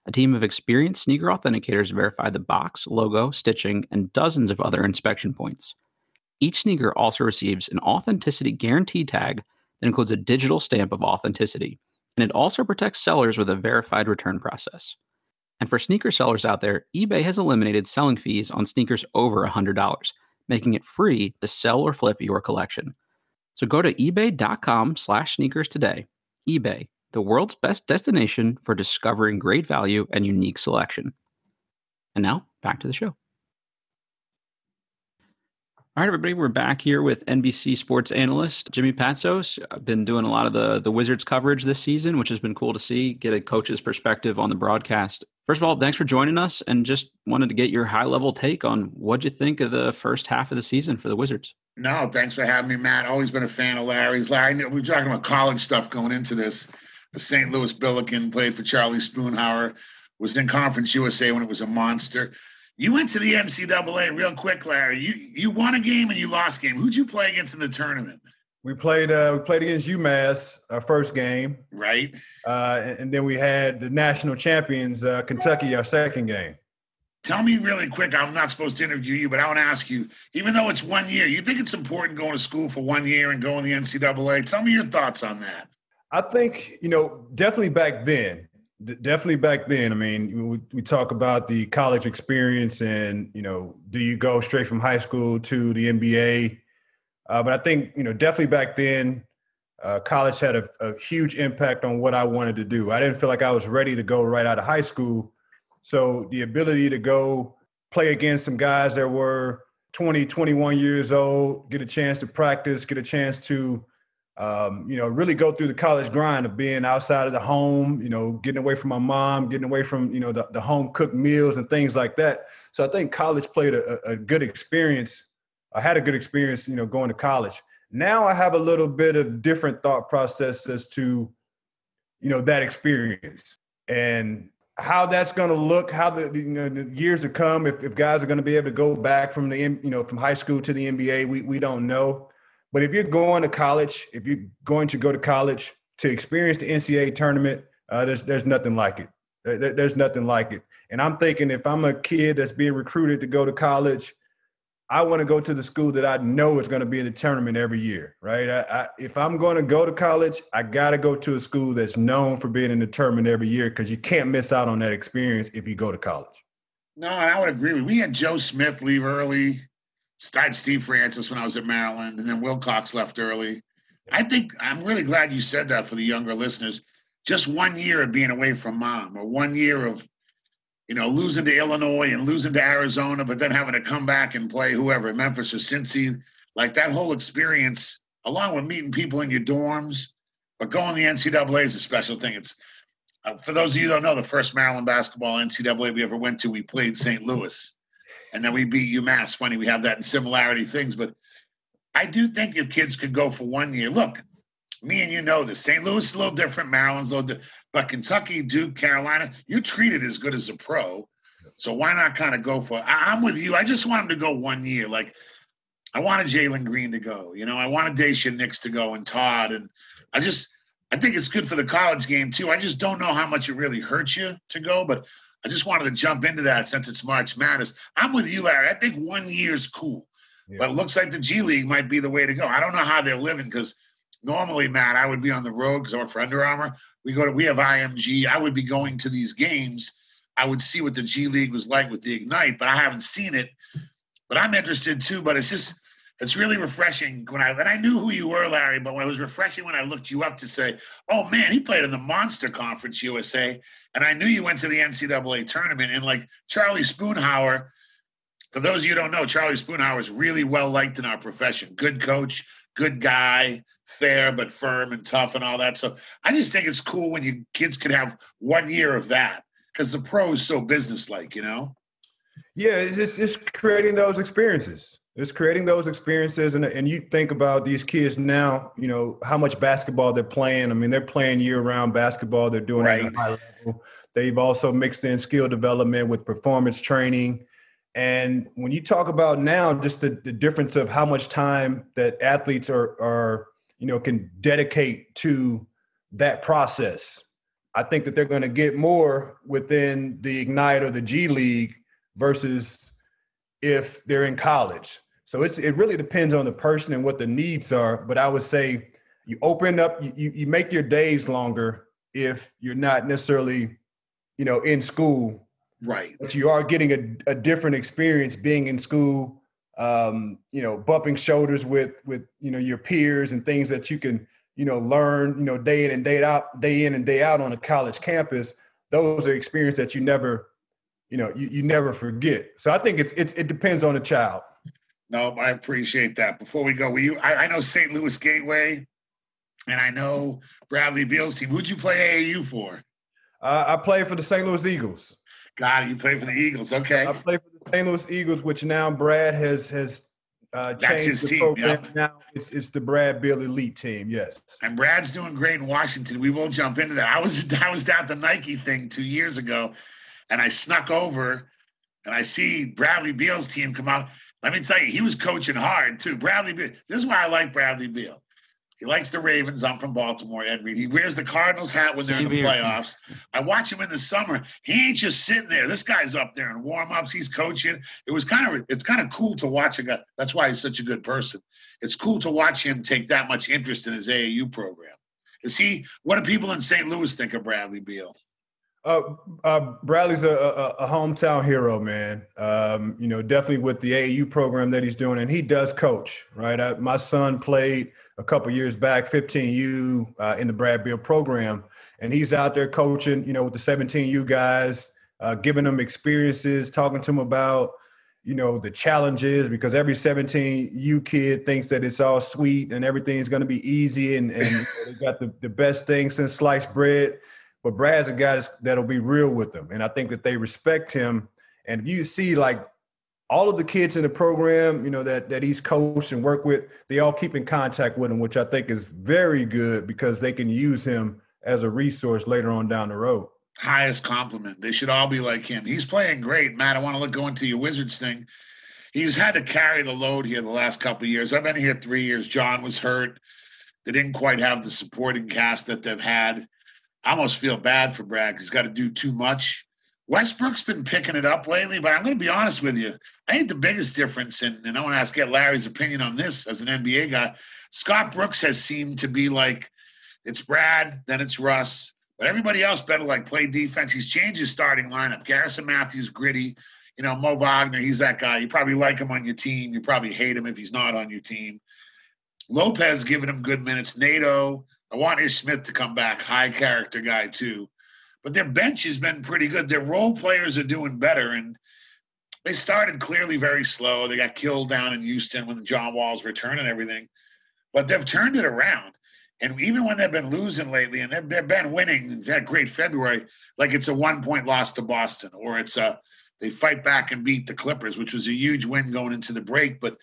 A team of experienced sneaker authenticators verify the box, logo, stitching, and dozens of other inspection points. Each sneaker also receives an authenticity guarantee tag that includes a digital stamp of authenticity, and it also protects sellers with a verified return process. And for sneaker sellers out there, eBay has eliminated selling fees on sneakers over $100, making it free to sell or flip your collection. So go to ebay.com/sneakers today. eBay, the world's best destination for discovering great value and unique selection. And now, back to the show. All right, everybody, we're back here with NBC sports analyst Jimmy Patsos. I've been doing a lot of the the Wizards coverage this season, which has been cool to see, get a coach's perspective on the broadcast. First of all, thanks for joining us, and just wanted to get your high level take on what you think of the first half of the season for the Wizards. No, thanks for having me, Matt. Always been a fan of Larry's. Larry, we were talking about college stuff going into this. The St. Louis Billiken played for Charlie Spoonhour, was in Conference USA when it was a monster you went to the NCAA real quick, Larry. You you won a game and you lost a game. Who'd you play against in the tournament? We played uh, we played against UMass our first game, right? Uh, and, and, then we had the national champions uh, Kentucky our second game. Tell me really quick. I'm not supposed to interview you, but I want to ask you. Even though it's one year, you think it's important going to school for one year and going to the NCAA? Tell me your thoughts on that. I think you know definitely back then definitely back then i mean we, we talk about the college experience and you know do you go straight from high school to the nba uh, but i think you know definitely back then uh, college had a, a, huge impact on what i wanted to do. I didn't feel like i was ready to go right out of high school. So the ability to go play against some guys that were 20 21 years old get a chance to practice get a chance to um, you know, really go through the college grind of being outside of the home, you know, getting away from my mom, getting away from, you know, the, the home cooked meals and things like that. So I think college played a, a good experience. I had a good experience, you know, going to college. Now I have a little bit of different thought process as to, you know, that experience and how that's going to look, how the, you know, the years to come, if, if guys are going to be able to go back from the, you know, from high school to the NBA, we, we don't know. But if you're going to college, if you're going to go to college to experience the NCAA tournament, uh, there's there's nothing like it. There, there's nothing like it. And I'm thinking if I'm a kid that's being recruited to go to college, I want to go to the school that I know is going to be in the tournament every year, right? I, I, if I'm going to go to college, I got to go to a school that's known for being in the tournament every year because you can't miss out on that experience if you go to college. No, I would agree with. We had Joe Smith leave early started Steve Francis when I was at Maryland, and then Wilcox left early. I think I'm really glad you said that for the younger listeners. Just one year of being away from mom, or one year of, you know, losing to Illinois and losing to Arizona, but then having to come back and play whoever, Memphis or Cincy. Like that whole experience, along with meeting people in your dorms, but going to the NCAA is a special thing. It's uh, for those of you who don't know, the first Maryland basketball NCAA we ever went to, we played St. Louis and then we beat UMass. Funny, we have that in similarity things, but I do think if kids could go for one year, look, me and you know this. St. Louis is a little different, Maryland's a little different, but Kentucky, Duke, Carolina, you treat it as good as a pro. So why not kind of go for? I, I'm with you. I just want them to go one year. Like I wanted Jalen Green to go. You know, I wanted Daishen Nix to go and Todd. And I just, I think it's good for the college game too. I just don't know how much it really hurts you to go, but I just wanted to jump into that since it's March Madness. I'm with you, Larry. I think one year is cool, yeah. but it looks like the G League might be the way to go. I don't know how they're living because normally, Matt, I would be on the road because I work for Under Armour. We go to, we have IMG. I would be going to these games. I would see what the G League was like with the Ignite, but I haven't seen it. But I'm interested too. But it's just it's really refreshing when I and I knew who you were, Larry, but when it was refreshing when I looked you up to say, "Oh man, he played in the Monster Conference USA," and I knew you went to the NCAA tournament. And like Charlie Spoonhour, for those of you don't know, Charlie Spoonhour is really well liked in our profession. Good coach, good guy, fair but firm and tough, and all that. So I just think it's cool when you kids could have one year of that because the pro is so businesslike, you know. Yeah, it's just it's creating those experiences it's creating those experiences and, and you think about these kids now you know how much basketball they're playing i mean they're playing year-round basketball they're doing right. it at a high level they've also mixed in skill development with performance training and when you talk about now just the, the difference of how much time that athletes are are you know can dedicate to that process i think that they're going to get more within the ignite or the g league versus if they're in college. So it's it really depends on the person and what the needs are. But I would say you open up, you you make your days longer if you're not necessarily, you know, in school. Right. But you are getting a, a different experience being in school. Um, you know, bumping shoulders with with you know your peers and things that you can you know learn you know day in and day out day in and day out on a college campus. Those are experiences that you never you know you, you never forget. So I think it's it, it depends on the child. No, I appreciate that. Before we go, will you? I, I know St. Louis Gateway, and I know Bradley Beal's team. Who'd you play AAU for? Uh, I played for the St. Louis Eagles. God, you played for the Eagles. Okay. I played for the St. Louis Eagles, which now Brad has has uh, That's his team. Yep. Now it's it's the Brad Beal Elite team. Yes. And Brad's doing great in Washington. We will jump into that. I was I was down at the Nike thing two years ago, and I snuck over and I see Bradley Beal's team come out. Let me tell you, he was coaching hard too. Bradley Beal. This is why I like Bradley Beal. He likes the Ravens. I'm from Baltimore, Ed Reed. He wears the Cardinals hat when they're in the playoffs. I watch him in the summer. He ain't just sitting there. This guy's up there in warm-ups. He's coaching. It was kind of it's kind of cool to watch a guy. That's why he's such a good person. It's cool to watch him take that much interest in his AAU program. Is he? What do people in St. Louis think of Bradley Beal? Uh, uh, Bradley's a, a, a, hometown hero, man. Um, you know, definitely with the AAU program that he's doing, and he does coach, right? I, my son played a couple years back, 15U uh, in the Brad Beal program, and he's out there coaching, you know, with the 17U guys, uh, giving them experiences, talking to them about, you know, the challenges because every 17U kid thinks that it's all sweet and everything's going to be easy, and, and they got the, the best thing since sliced bread but Brad's a guy that'll be real with them, and I think that they respect him. And if you see like all of the kids in the program, you know that that he's coached and worked with, they all keep in contact with him, which I think is very good because they can use him as a resource later on down the road. Highest compliment. They should all be like him. He's playing great, Matt. I want to look go into your Wizards thing. He's had to carry the load here the last couple years. I've been here three years. John was hurt. They didn't quite have the supporting cast that they've had. I almost feel bad for Brad because he's got to do too much. Westbrook's been picking it up lately, but I'm going to be honest with you. I think the biggest difference, and, and I want to ask get Larry's opinion on this as an NBA guy. Scott Brooks has seemed to be like it's Brad, then it's Russ, but everybody else better like play defense. He's changed his starting lineup. Garrison Mathews, gritty. You know, Mo Wagner, he's that guy. You probably like him on your team. You probably hate him if he's not on your team. Lopez giving him good minutes. Neto, I want Ish Smith to come back, high character guy too. But their bench has been pretty good. Their role players are doing better, and they started clearly very slow. They got killed down in Houston when John Wall's return and everything, but they've turned it around. And even when they've been losing lately, and they've, they've been winning, that great February, like it's a one point loss to Boston, or it's a they fight back and beat the Clippers, which was a huge win going into the break. But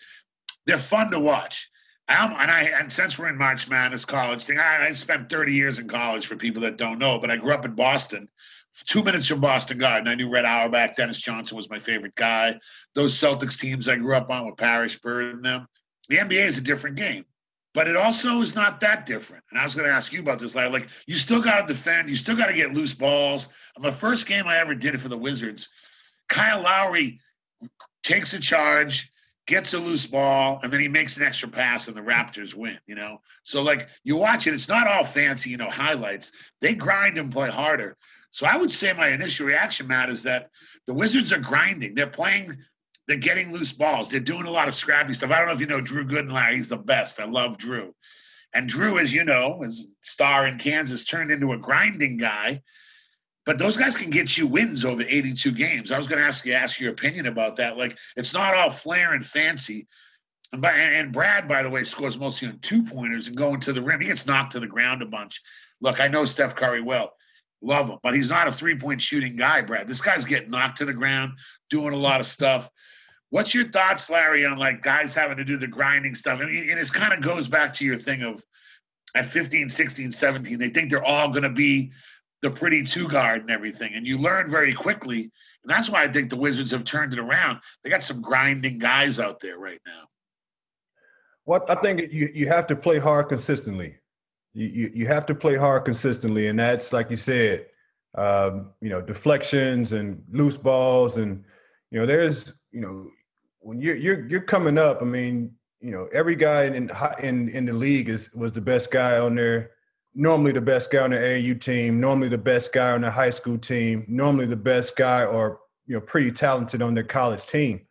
they're fun to watch. I'm, and I and since we're in March Madness college thing, I, I spent 30 years in college for people that don't know, but I grew up in Boston, two minutes from Boston Garden. I knew Red Auerbach, Dennis Johnson was my favorite guy. Those Celtics teams I grew up on with Parish, Bird, and them. The NBA is a different game, but it also is not that different. And I was going to ask you about this, like, like you still got to defend, you still got to get loose balls. On the first game I ever did for the Wizards, Kyle Lowry takes a charge, gets a loose ball, and then he makes an extra pass, and the Raptors win. You know, so like you watch it, it's not all fancy, you know, highlights. They grind and play harder. So I would say my initial reaction, Matt, is that the Wizards are grinding. They're playing. They're getting loose balls. They're doing a lot of scrappy stuff. I don't know if you know Drew Gooden. He's the best. I love Drew. And Drew, as you know, as star in Kansas, turned into a grinding guy but those guys can get you wins over 82 games. I was going to ask you ask your opinion about that. Like it's not all flair and fancy. And, by, and Brad, by the way, scores mostly on two pointers and going to the rim. He gets knocked to the ground a bunch. Look, I know Steph Curry well, love him, but he's not a three point shooting guy. Brad, this guy's getting knocked to the ground, doing a lot of stuff. What's your thoughts, Larry, on like guys having to do the grinding stuff? And it kind of goes back to your thing of at 15, 16, 17, they think they're all going to be the pretty two guard and everything. And you learn very quickly. And that's why I think the Wizards have turned it around. They got some grinding guys out there right now. What I think you, you have to play hard consistently. You, you, you have to play hard consistently. And that's, like you said, um, you know, deflections and loose balls. And, you know, there's, you know, when you're, you're, you're coming up, I mean, you know, every guy in, in, in the league is, was the best guy on there normally the best guy on the AAU team, normally the best guy on the high school team, normally the best guy or you know pretty talented on their college team.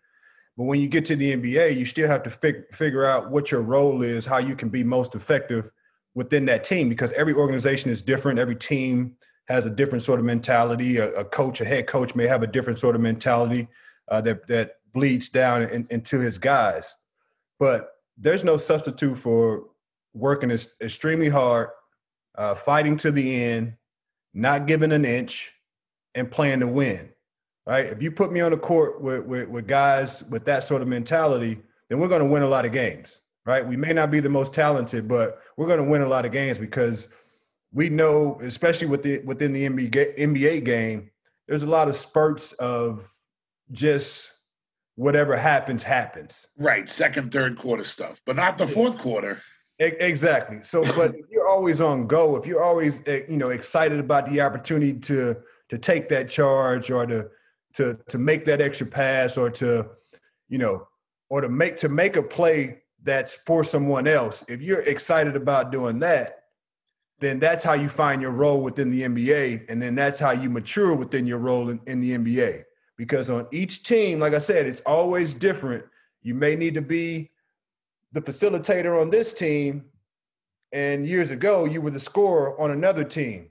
But when you get to the NBA, you still have to fig- figure out what your role is, how you can be most effective within that team because every organization is different. Every team has a different sort of mentality. A, a coach, a head coach may have a different sort of mentality uh, that that bleeds down in, into his guys. But there's no substitute for working as, extremely hard uh, fighting to the end, not giving an inch, and playing to win. Right? If you put me on the court with, with, with guys with that sort of mentality, then we're going to win a lot of games. Right? We may not be the most talented, but we're going to win a lot of games because we know, especially with the, within the NBA, NBA game, there's a lot of spurts of just whatever happens happens. Right, second, third quarter stuff, but not the fourth quarter. Exactly. So, but if you're always on go, if you're always eh, you know excited about the opportunity to to take that charge or to to to make that extra pass or to you know or to make to make a play that's for someone else, if you're excited about doing that, then that's how you find your role within the NBA, and then that's how you mature within your role in, in the NBA. Because on each team, like I said, it's always different. You may need to be the facilitator on this team, and years ago you were the scorer on another team.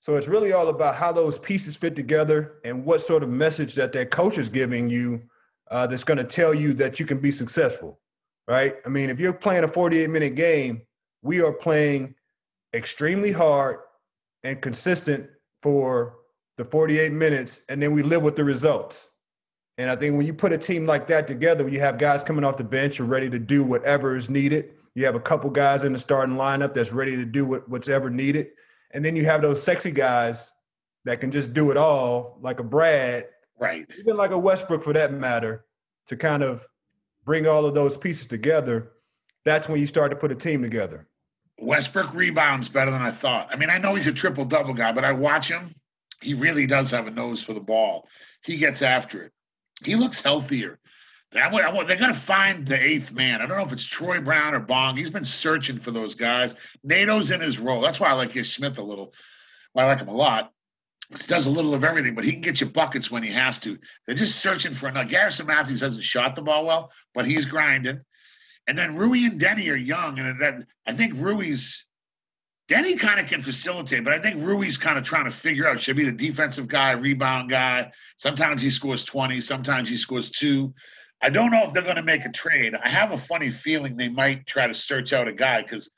So it's really all about how those pieces fit together and what sort of message that that coach is giving you uh, that's going to tell you that you can be successful, right? I mean, if you're playing a 48 minute game, we are playing extremely hard and consistent for the 48 minutes, and then we live with the results. And I think when you put a team like that together, when you have guys coming off the bench are ready to do whatever is needed. You have a couple guys in the starting lineup that's ready to do what, what's ever needed. And then you have those sexy guys that can just do it all, like a Brad, right? Even like a Westbrook for that matter, to kind of bring all of those pieces together. That's when you start to put a team together. Westbrook rebounds better than I thought. I mean, I know he's a triple double guy, but I watch him. He really does have a nose for the ball. He gets after it. He looks healthier. I want, I they're going to find the eighth man. I don't know if it's Troy Brown or Bong. He's been searching for those guys. Neto's in his role. That's why I like Ish Smith a little. Well, I like him a lot. He does a little of everything, but he can get you buckets when he has to. They're just searching for another. Garrison Mathews hasn't shot the ball well, but he's grinding. And then Rui and Deni are young, and that I think Rui's Deni kind of can facilitate, but I think Rui's kind of trying to figure out should be the defensive guy, rebound guy. Sometimes he scores 20, sometimes he scores two. I don't know if they're going to make a trade. I have a funny feeling they might try to search out a guy because,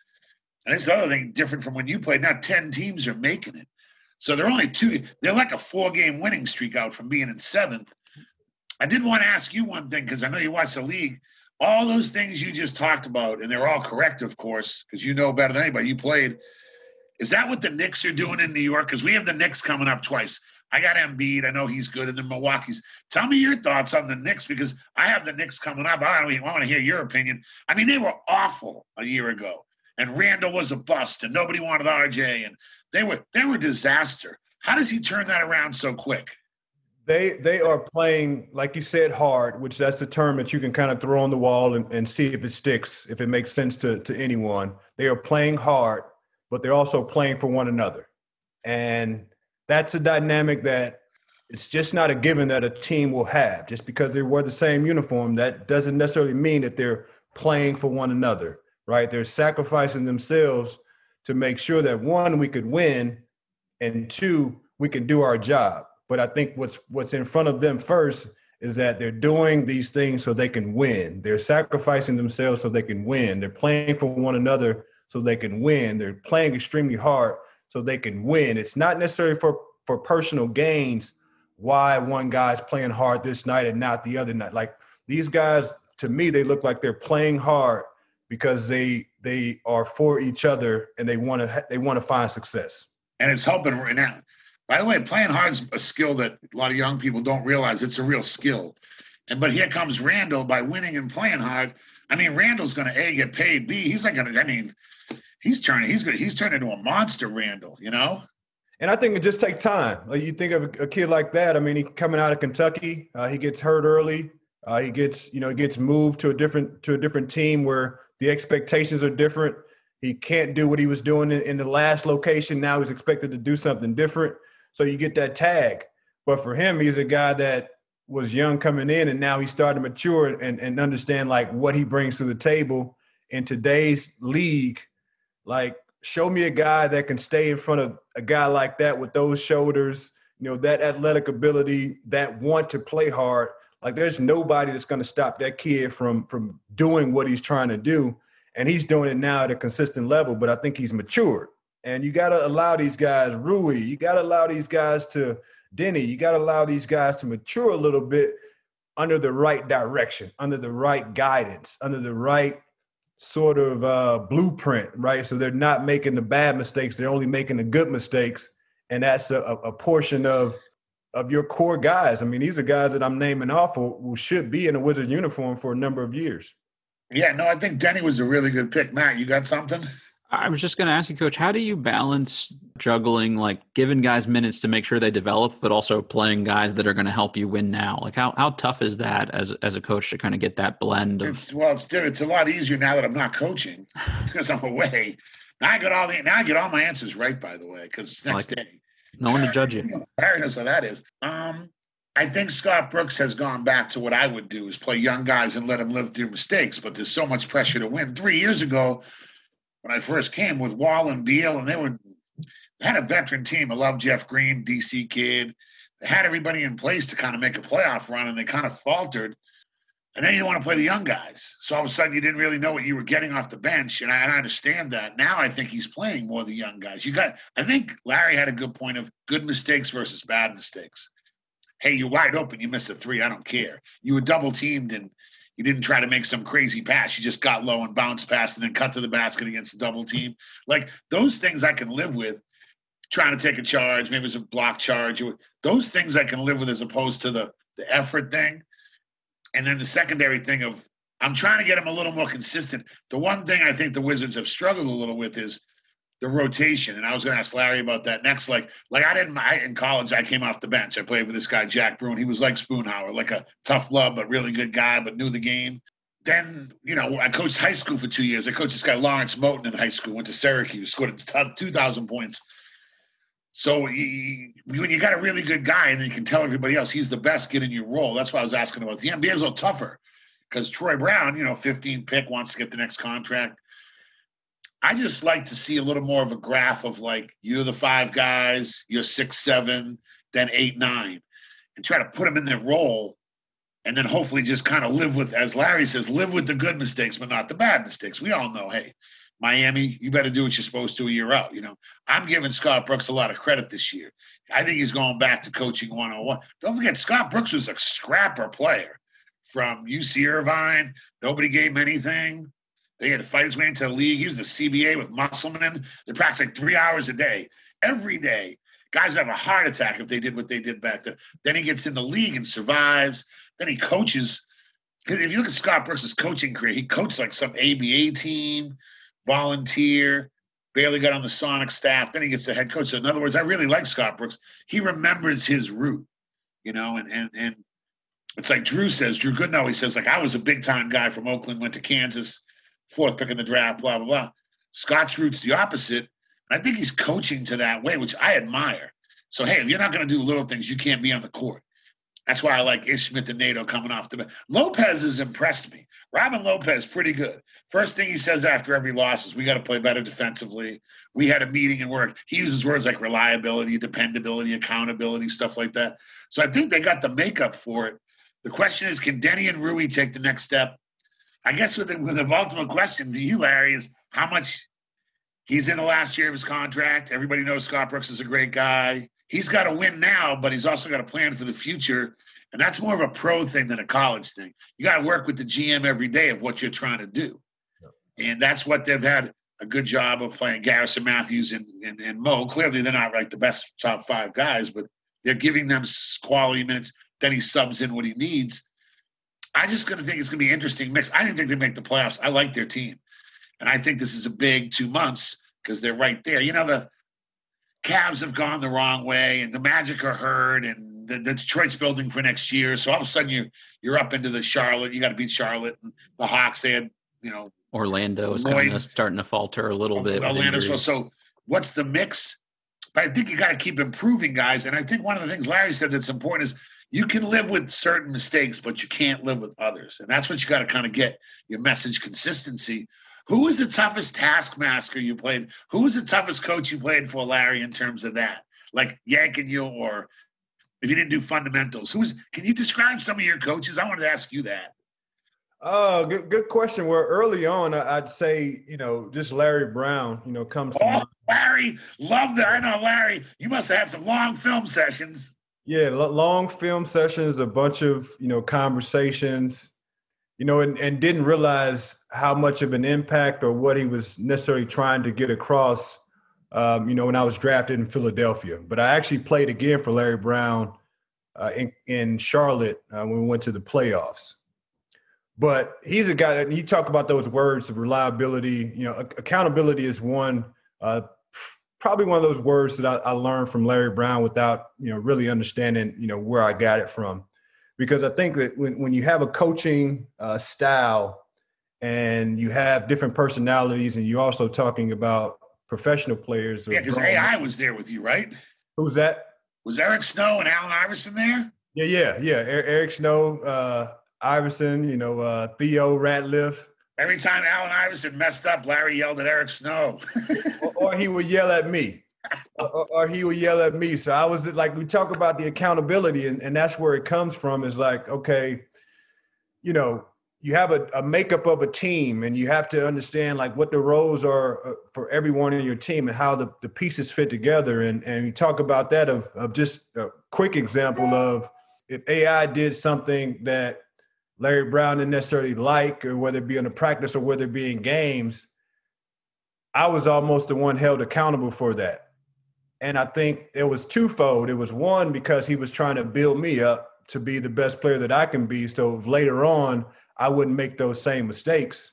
and this other thing different from when you played. Now 10 teams are making it. So they're only two, they're like a four game winning streak out from being in seventh. I did want to ask you one thing because I know you watch the league. All those things you just talked about, and they're all correct, of course, because you know better than anybody. You played is that what the Knicks are doing in New York? Because we have the Knicks coming up twice. I got Embiid. I know he's good. And the Milwaukee's. Tell me your thoughts on the Knicks because I have the Knicks coming up. I, I want to hear your opinion. I mean, they were awful a year ago, and Randle was a bust, and nobody wanted RJ, and they were they were disaster. How does he turn that around so quick? They they are playing, like you said, hard, which that's the term that you can kind of throw on the wall and, and see if it sticks, if it makes sense to, to anyone. They are playing hard, but they're also playing for one another. And that's a dynamic that it's just not a given that a team will have. Just because they wear the same uniform, that doesn't necessarily mean that they're playing for one another, right? They're sacrificing themselves to make sure that one, we could win, and two, we can do our job. But I think what's what's in front of them first is that they're doing these things so they can win. They're sacrificing themselves so they can win. They're playing for one another so they can win. They're playing extremely hard so they can win. It's not necessarily for for personal gains why one guy's playing hard this night and not the other night. Like these guys to me they look like they're playing hard because they they are for each other and they want to they want to find success. And it's helping right now. By the way, playing hard is a skill that a lot of young people don't realize it's a real skill. And but here comes Randle by winning and playing hard. I mean, Randle's going to a get paid. B, he's not going to. I mean, he's turning. He's going. He's turned into a monster, Randle. You know. And I think it just takes time. You think of a kid like that. I mean, he coming out of Kentucky. Uh, he gets hurt early. Uh, he gets, you know, gets moved to a different to a different team where the expectations are different. He can't do what he was doing in, in the last location. Now he's expected to do something different. So you get that tag. But for him, he's a guy that was young coming in and now he's starting to mature and, and understand like what he brings to the table in today's league. Like, show me a guy that can stay in front of a guy like that with those shoulders, you know, that athletic ability, that want to play hard. Like there's nobody that's going to stop that kid from from doing what he's trying to do. And he's doing it now at a consistent level, but I think he's matured. And you got to allow these guys, Rui, you got to allow these guys to, Deni, you got to allow these guys to mature a little bit under the right direction, under the right guidance, under the right sort of uh, blueprint, right? So they're not making the bad mistakes; they're only making the good mistakes, and that's a, a portion of of your core guys. I mean, these are guys that I'm naming off who should be in a Wizard uniform for a number of years. Yeah, no, I think Deni was a really good pick. Matt, you got something? I was just going to ask you, Coach, how do you balance juggling, like giving guys minutes to make sure they develop, but also playing guys that are going to help you win now? Like, how how tough is that as as a coach to kind of get that blend of? It's, well, it's it's a lot easier now that I'm not coaching because I'm away. Now I got all the now I get all my answers right. By the way, because it's next like day. No one to judge you. Awareness of that is. Um, I think Scott Brooks has gone back to what I would do: is play young guys and let them live through mistakes. But there's so much pressure to win. Three years ago when I first came with Wall and Beal, and they were had a veteran team. I love Jeff Green, DC kid. They had everybody in place to kind of make a playoff run, and they kind of faltered. And then you want to play the young guys. So all of a sudden, you didn't really know what you were getting off the bench, and I, and I understand that. Now I think he's playing more the young guys. You got, I think Larry had a good point of good mistakes versus bad mistakes. Hey, you're wide open. You miss a three. I don't care. You were double teamed, and you didn't try to make some crazy pass. You just got low and bounced past and then cut to the basket against a double team. Like those things I can live with. Trying to take a charge, maybe it's a block charge. Those things I can live with as opposed to the the effort thing. And then the secondary thing of I'm trying to get him a little more consistent. The one thing I think the Wizards have struggled a little with is the rotation. And I was going to ask Larry about that next. Like, like I didn't. I, in college, I came off the bench. I played with this guy Jack Bruen. He was like Spoonhour, like a tough love but really good guy, but knew the game. Then you know, I coached high school for two years. I coached this guy Lawrence Moten in high school. Went to Syracuse, scored two thousand points. So he, when you got a really good guy, and then you can tell everybody else he's the best, get in your role. That's why I was asking about the NBA is a little tougher because Troy Brown, you know, 15 pick, wants to get the next contract. I just like to see a little more of a graph of like you're the five guys, you're six, seven, then eight, nine, and try to put them in their role. And then hopefully just kind of live with, as Larry says, live with the good mistakes, but not the bad mistakes. We all know, hey, Miami, you better do what you're supposed to or you're out. You know, I'm giving Scott Brooks a lot of credit this year. I think he's going back to coaching 101. Don't forget, Scott Brooks was a scrapper player from UC Irvine. Nobody gave him anything. They had to fight his way into the league. He was the CBA with Musselman. They practiced three hours a day, every day. Guys have a heart attack if they did what they did back then. Then he gets in the league and survives. Then he coaches. If you look at Scott Brooks' coaching career, he coached like some ABA team, volunteer, barely got on the Sonic staff. Then he gets the head coach. So in other words, I really like Scott Brooks. He remembers his root, you know, and and and it's like Drew says, Drew Goodenow, he says, like, I was a big time guy from Oakland, went to Kansas, fourth pick in the draft, blah, blah, blah. Scott's root's the opposite. I think he's coaching to that way, which I admire. So, hey, if you're not going to do little things, you can't be on the court. That's why I like Ish Smith and Neto coming off the bench. Lopez has impressed me. Robin Lopez, pretty good. First thing he says after every loss is we got to play better defensively. We had a meeting and work. He uses words like reliability, dependability, accountability, stuff like that. So I think they got the makeup for it. The question is, can Deni and Rui take the next step? I guess with the, with the ultimate question to you, Larry, is how much he's in the last year of his contract. Everybody knows Scott Brooks is a great guy. He's got to win now, but he's also got a plan for the future. And that's more of a pro thing than a college thing. You got to work with the GM every day of what you're trying to do. And that's what they've had a good job of playing Garrison Mathews and, and, and Mo. Clearly, they're not like the best top five guys, but they're giving them quality minutes. Then he subs in what he needs. I just gonna think it's gonna be an interesting mix. I didn't think they'd make the playoffs. I like their team, and I think this is a big two months because they're right there. You know the Cavs have gone the wrong way, and the Magic are hurt, and the, the Detroit's building for next year. So all of a sudden you're you're up into the Charlotte. You got to beat Charlotte. And the Hawks they had you know Orlando is kind of starting to falter a little bit. Orlando. So, so what's the mix? But I think you got to keep improving, guys. And I think one of the things Larry said that's important is you can live with certain mistakes, but you can't live with others. And that's what you got to kind of get your message consistency. Who was the toughest taskmaster you played? Who was the toughest coach you played for, Larry, in terms of that? Like yanking you, or if you didn't do fundamentals, who's? Can you describe some of your coaches? I wanted to ask you that. Oh, good, good question. Well, early on, I'd say you know just Larry Brown. You know, comes. Oh, Larry, love that. I know Larry. You must have had some long film sessions. Yeah, long film sessions, a bunch of you know conversations, you know, and, and didn't realize how much of an impact or what he was necessarily trying to get across. Um, you know, when I was drafted in Philadelphia, but I actually played again for Larry Brown uh, in in Charlotte uh, when we went to the playoffs. But he's a guy that you talk about those words of reliability. You know, accountability is one. Uh, probably one of those words that I, I, learned from Larry Brown without you know really understanding you know where I got it from, because I think that when when you have a coaching uh, style and you have different personalities, and you're also talking about professional players. Yeah, because AI was there with you, right? Who's that? Was Eric Snow and Allen Iverson there? Yeah, yeah, yeah. Eric Snow, uh, Iverson, you know, uh, Theo Ratliff. Every time Allen Iverson messed up, Larry yelled at Eric Snow. or, or, he would yell at me. Or, or, he would yell at me. So I was like, we talk about the accountability, and, and that's where it comes from. Is like, okay, you know, you have a, a makeup of a team, and you have to understand like what the roles are uh, for everyone in your team and how the, the pieces fit together. And and you talk about that of of just a quick example of if AI did something that Larry Brown didn't necessarily like, or whether it be in the practice or whether it be in games, I was almost the one held accountable for that. And I think it was twofold. It was one because he was trying to build me up to be the best player that I can be. So later on, I wouldn't make those same mistakes.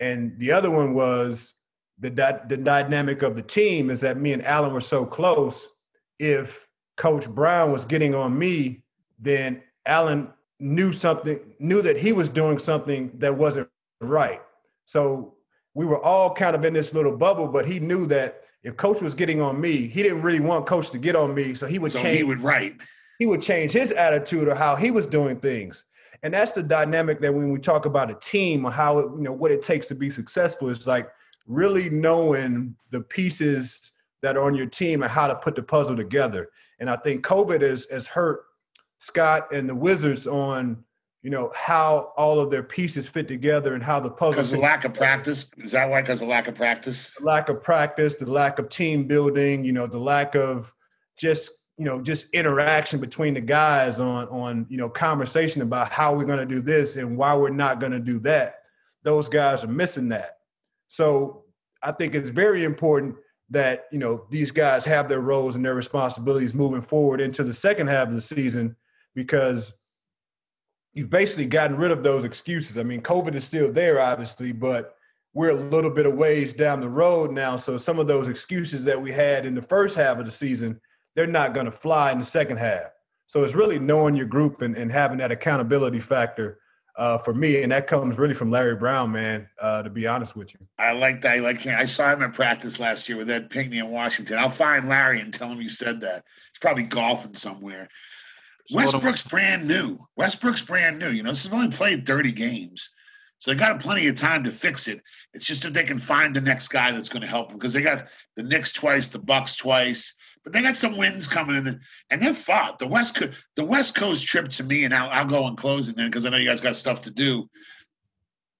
And the other one was the, the dynamic of the team is that me and Allen were so close. If Coach Brown was getting on me, then Allen knew something, knew that he was doing something that wasn't right. So we were all kind of in this little bubble, but he knew that if coach was getting on me, he didn't really want coach to get on me. So he would so change. He would right. He would change his attitude or how he was doing things. And that's the dynamic that when we talk about a team or how it, you know what it takes to be successful is like really knowing the pieces that are on your team and how to put the puzzle together. And I think COVID has has hurt Scott and the Wizards on you know how all of their pieces fit together and how the puzzle. Because the lack of practice is that why? Because of lack of practice. The lack of practice, the lack of team building, you know, the lack of just you know just interaction between the guys on on you know conversation about how we're going to do this and why we're not going to do that. Those guys are missing that. So I think it's very important that you know these guys have their roles and their responsibilities moving forward into the second half of the season because you've basically gotten rid of those excuses. I mean, COVID is still there, obviously, but we're a little bit of ways down the road now. So some of those excuses that we had in the first half of the season, they're not going to fly in the second half. So it's really knowing your group and, and having that accountability factor uh, for me, and that comes really from Larry Brown, man. Uh, to be honest with you, I like that. I like. I saw him at practice last year with Ed Pinckney in Washington. I'll find Larry and tell him you said that. He's probably golfing somewhere. Westbrook's brand new. Westbrook's brand new. You know, this has only played 30 games. So they got plenty of time to fix it. It's just if they can find the next guy that's going to help them because they got the Knicks twice, the Bucks twice, but they got some wins coming in, and they've fought the West Coast. The West Coast trip to me, and I'll, I'll go and close it then because I know you guys got stuff to do.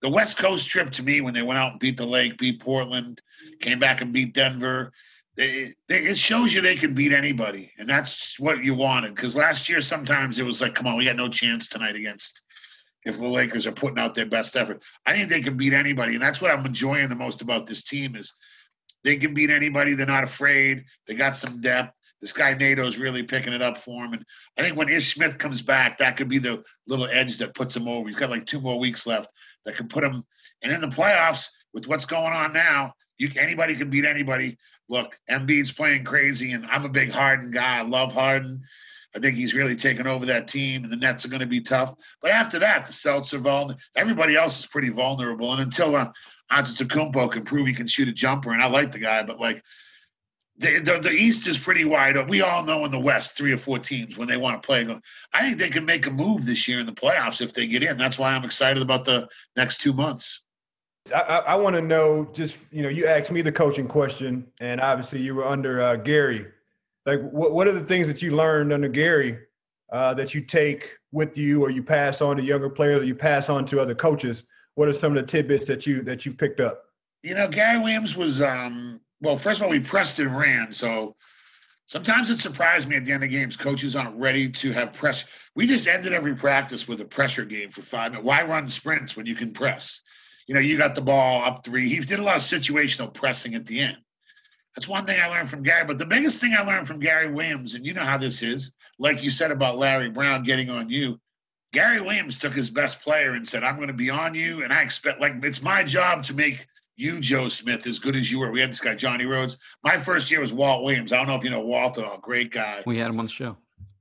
The West Coast trip to me when they went out and beat the Lake, beat Portland, came back and beat Denver. They, they, it shows you they can beat anybody, and that's what you wanted. Because last year, sometimes it was like, "Come on, we got no chance tonight against if the Lakers are putting out their best effort." I think they can beat anybody, and that's what I'm enjoying the most about this team is they can beat anybody. They're not afraid. They got some depth. This guy Neto's really picking it up for him. And I think when Ish Smith comes back, that could be the little edge that puts him over. He's got like two more weeks left that could put him. And in the playoffs, with what's going on now, you anybody can beat anybody. Look, Embiid's playing crazy, and I'm a big Harden guy. I love Harden. I think he's really taken over that team, and the Nets are going to be tough. But after that, the Celtics are vulnerable. Everybody else is pretty vulnerable. And until uh, Antetokounmpo can prove he can shoot a jumper, and I like the guy, but like the, the, the East is pretty wide. We all know in the West, three or four teams when they want to play. I think they can make a move this year in the playoffs if they get in. That's why I'm excited about the next two months. I, I, want to know just you know you asked me the coaching question, and obviously you were under uh, Gary. Like, what what are the things that you learned under Gary uh, that you take with you, or you pass on to younger players, or you pass on to other coaches? what are some of the tidbits that you that you've picked up? You know, Gary Williams was um, well. First of all, we pressed and ran, so sometimes it surprised me at the end of games. Coaches aren't ready to have press. We just ended every practice with a pressure game for five minutes. Why run sprints when you can press? You know, you got the ball up three. He did a lot of situational pressing at the end. That's one thing I learned from Gary. But the biggest thing I learned from Gary Williams, and you know how this is, like you said about Larry Brown getting on you, Gary Williams took his best player and said, I'm going to be on you. And I expect, like, it's my job to make you, Joe Smith, as good as you were. We had this guy, Johnny Rhodes. My first year was Walt Williams. I don't know if you know Walt at all. Great guy. We had him on the show.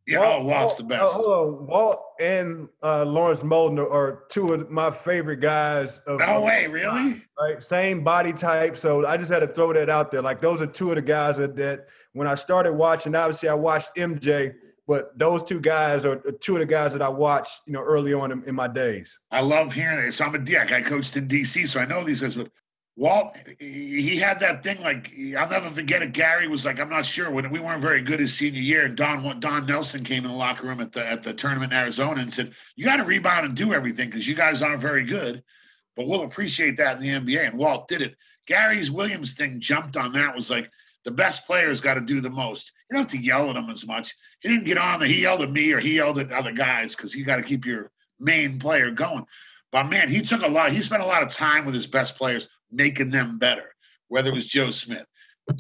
Yeah, Walt, Walt's the best. Oh, Walt and uh, Lawrence Moten are two of my favorite guys. Of, no way, really? Right, same body type. So I just had to throw that out there. Like those are two of the guys that, that when I started watching, obviously I watched MJ – but those two guys are two of the guys that I watched, you know, early on in, in my days. I love hearing it. So I'm a dick. I coached in DC, so I know these guys. But Walt, he had that thing like I'll never forget it. Gary was like, I'm not sure when we weren't very good his senior year, and Don Don Nelson came in the locker room at the at the tournament in Arizona and said, "You got to rebound and do everything because you guys aren't very good, but we'll appreciate that in the NBA." And Walt did it. Gary's Williams thing jumped on that was like the best players got to do the most. You don't have to yell at them as much he didn't get on the he yelled at me or he yelled at other guys because you got to keep your main player going. But man, he took a lot. He spent a lot of time with his best players, making them better. Whether it was Joe Smith,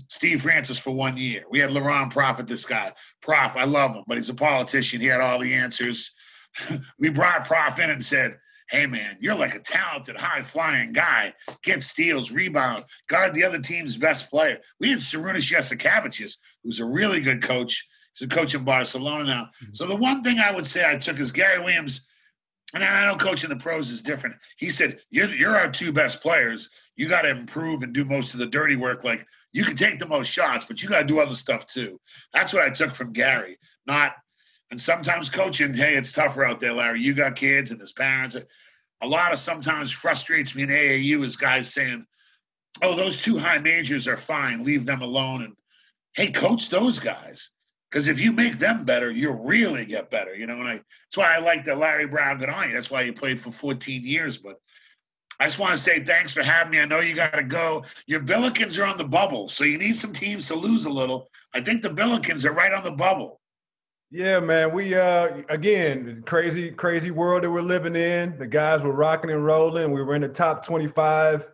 Steve Francis for one year. We had Laron Profit, this guy. Prof, I love him, but he's a politician. He had all the answers. we brought Prof in and said, Hey man, you're like a talented, high flying guy. Get steals, rebound, guard the other team's best player. We had Sarunas Jasikevičius, who's a really good coach He's a coach in Barcelona now. Mm-hmm. So the one thing I would say I took is Gary Williams, and I know coaching the pros is different. He said, "You're, you're our two best players. You got to improve and do most of the dirty work. Like you can take the most shots, but you got to do other stuff too." That's what I took from Gary. Not, and sometimes coaching. Hey, it's tougher out there, Larry. You got kids and his parents. A lot of sometimes frustrates me in AAU is guys saying, "Oh, those two high majors are fine. Leave them alone." And hey, coach those guys. Because if you make them better, you really get better. You know, and I that's why I like that Larry Brown got on you. That's why he played for 14 years. But I just want to say thanks for having me. I know you got to go. Your Billikens are on the bubble, so you need some teams to lose a little. I think the Billikens are right on the bubble. Yeah, man. We uh again crazy, crazy world that we're living in. The guys were rocking and rolling. We were in the top 25,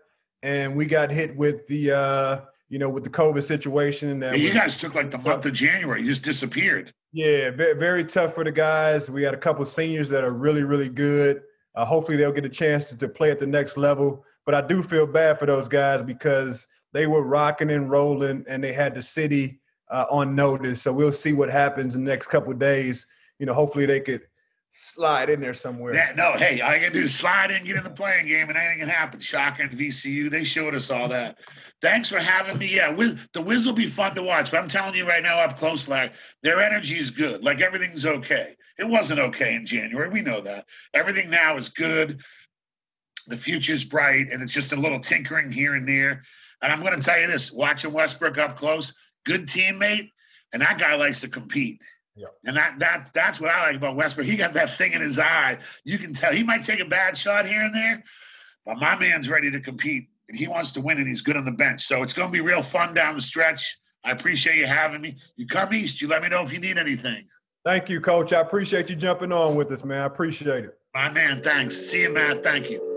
and we got hit with the uh you know, with the COVID situation. And you guys took like the month of January, you just disappeared. Yeah, very, very tough for the guys. We got a couple seniors that are really, really good. Uh, hopefully, they'll get a chance to, to play at the next level. But I do feel bad for those guys because they were rocking and rolling, and they had the city uh, on notice. So we'll see what happens in the next couple days. You know, hopefully they could slide in there somewhere. Yeah, no, hey, all you gotta do is slide in, get in the playing game, and anything can happen. Shotgun VCU, they showed us all that. Thanks for having me. Yeah, Wiz, the Wiz will be fun to watch, but I'm telling you right now, up close, Larry, their energy is good. Like everything's okay. It wasn't okay in January. We know that. Everything now is good. The future's bright, and it's just a little tinkering here and there. And I'm going to tell you this: watching Westbrook up close, good teammate, and that guy likes to compete. Yeah. And that that that's what I like about Westbrook. He got that thing in his eye. You can tell he might take a bad shot here and there, but my man's ready to compete and he wants to win and he's good on the bench. So it's going to be real fun down the stretch. I appreciate you having me. You come east, you let me know if you need anything. Thank you, coach. I appreciate you jumping on with us, man. I appreciate it. My man, thanks. See you, Matt. Thank you.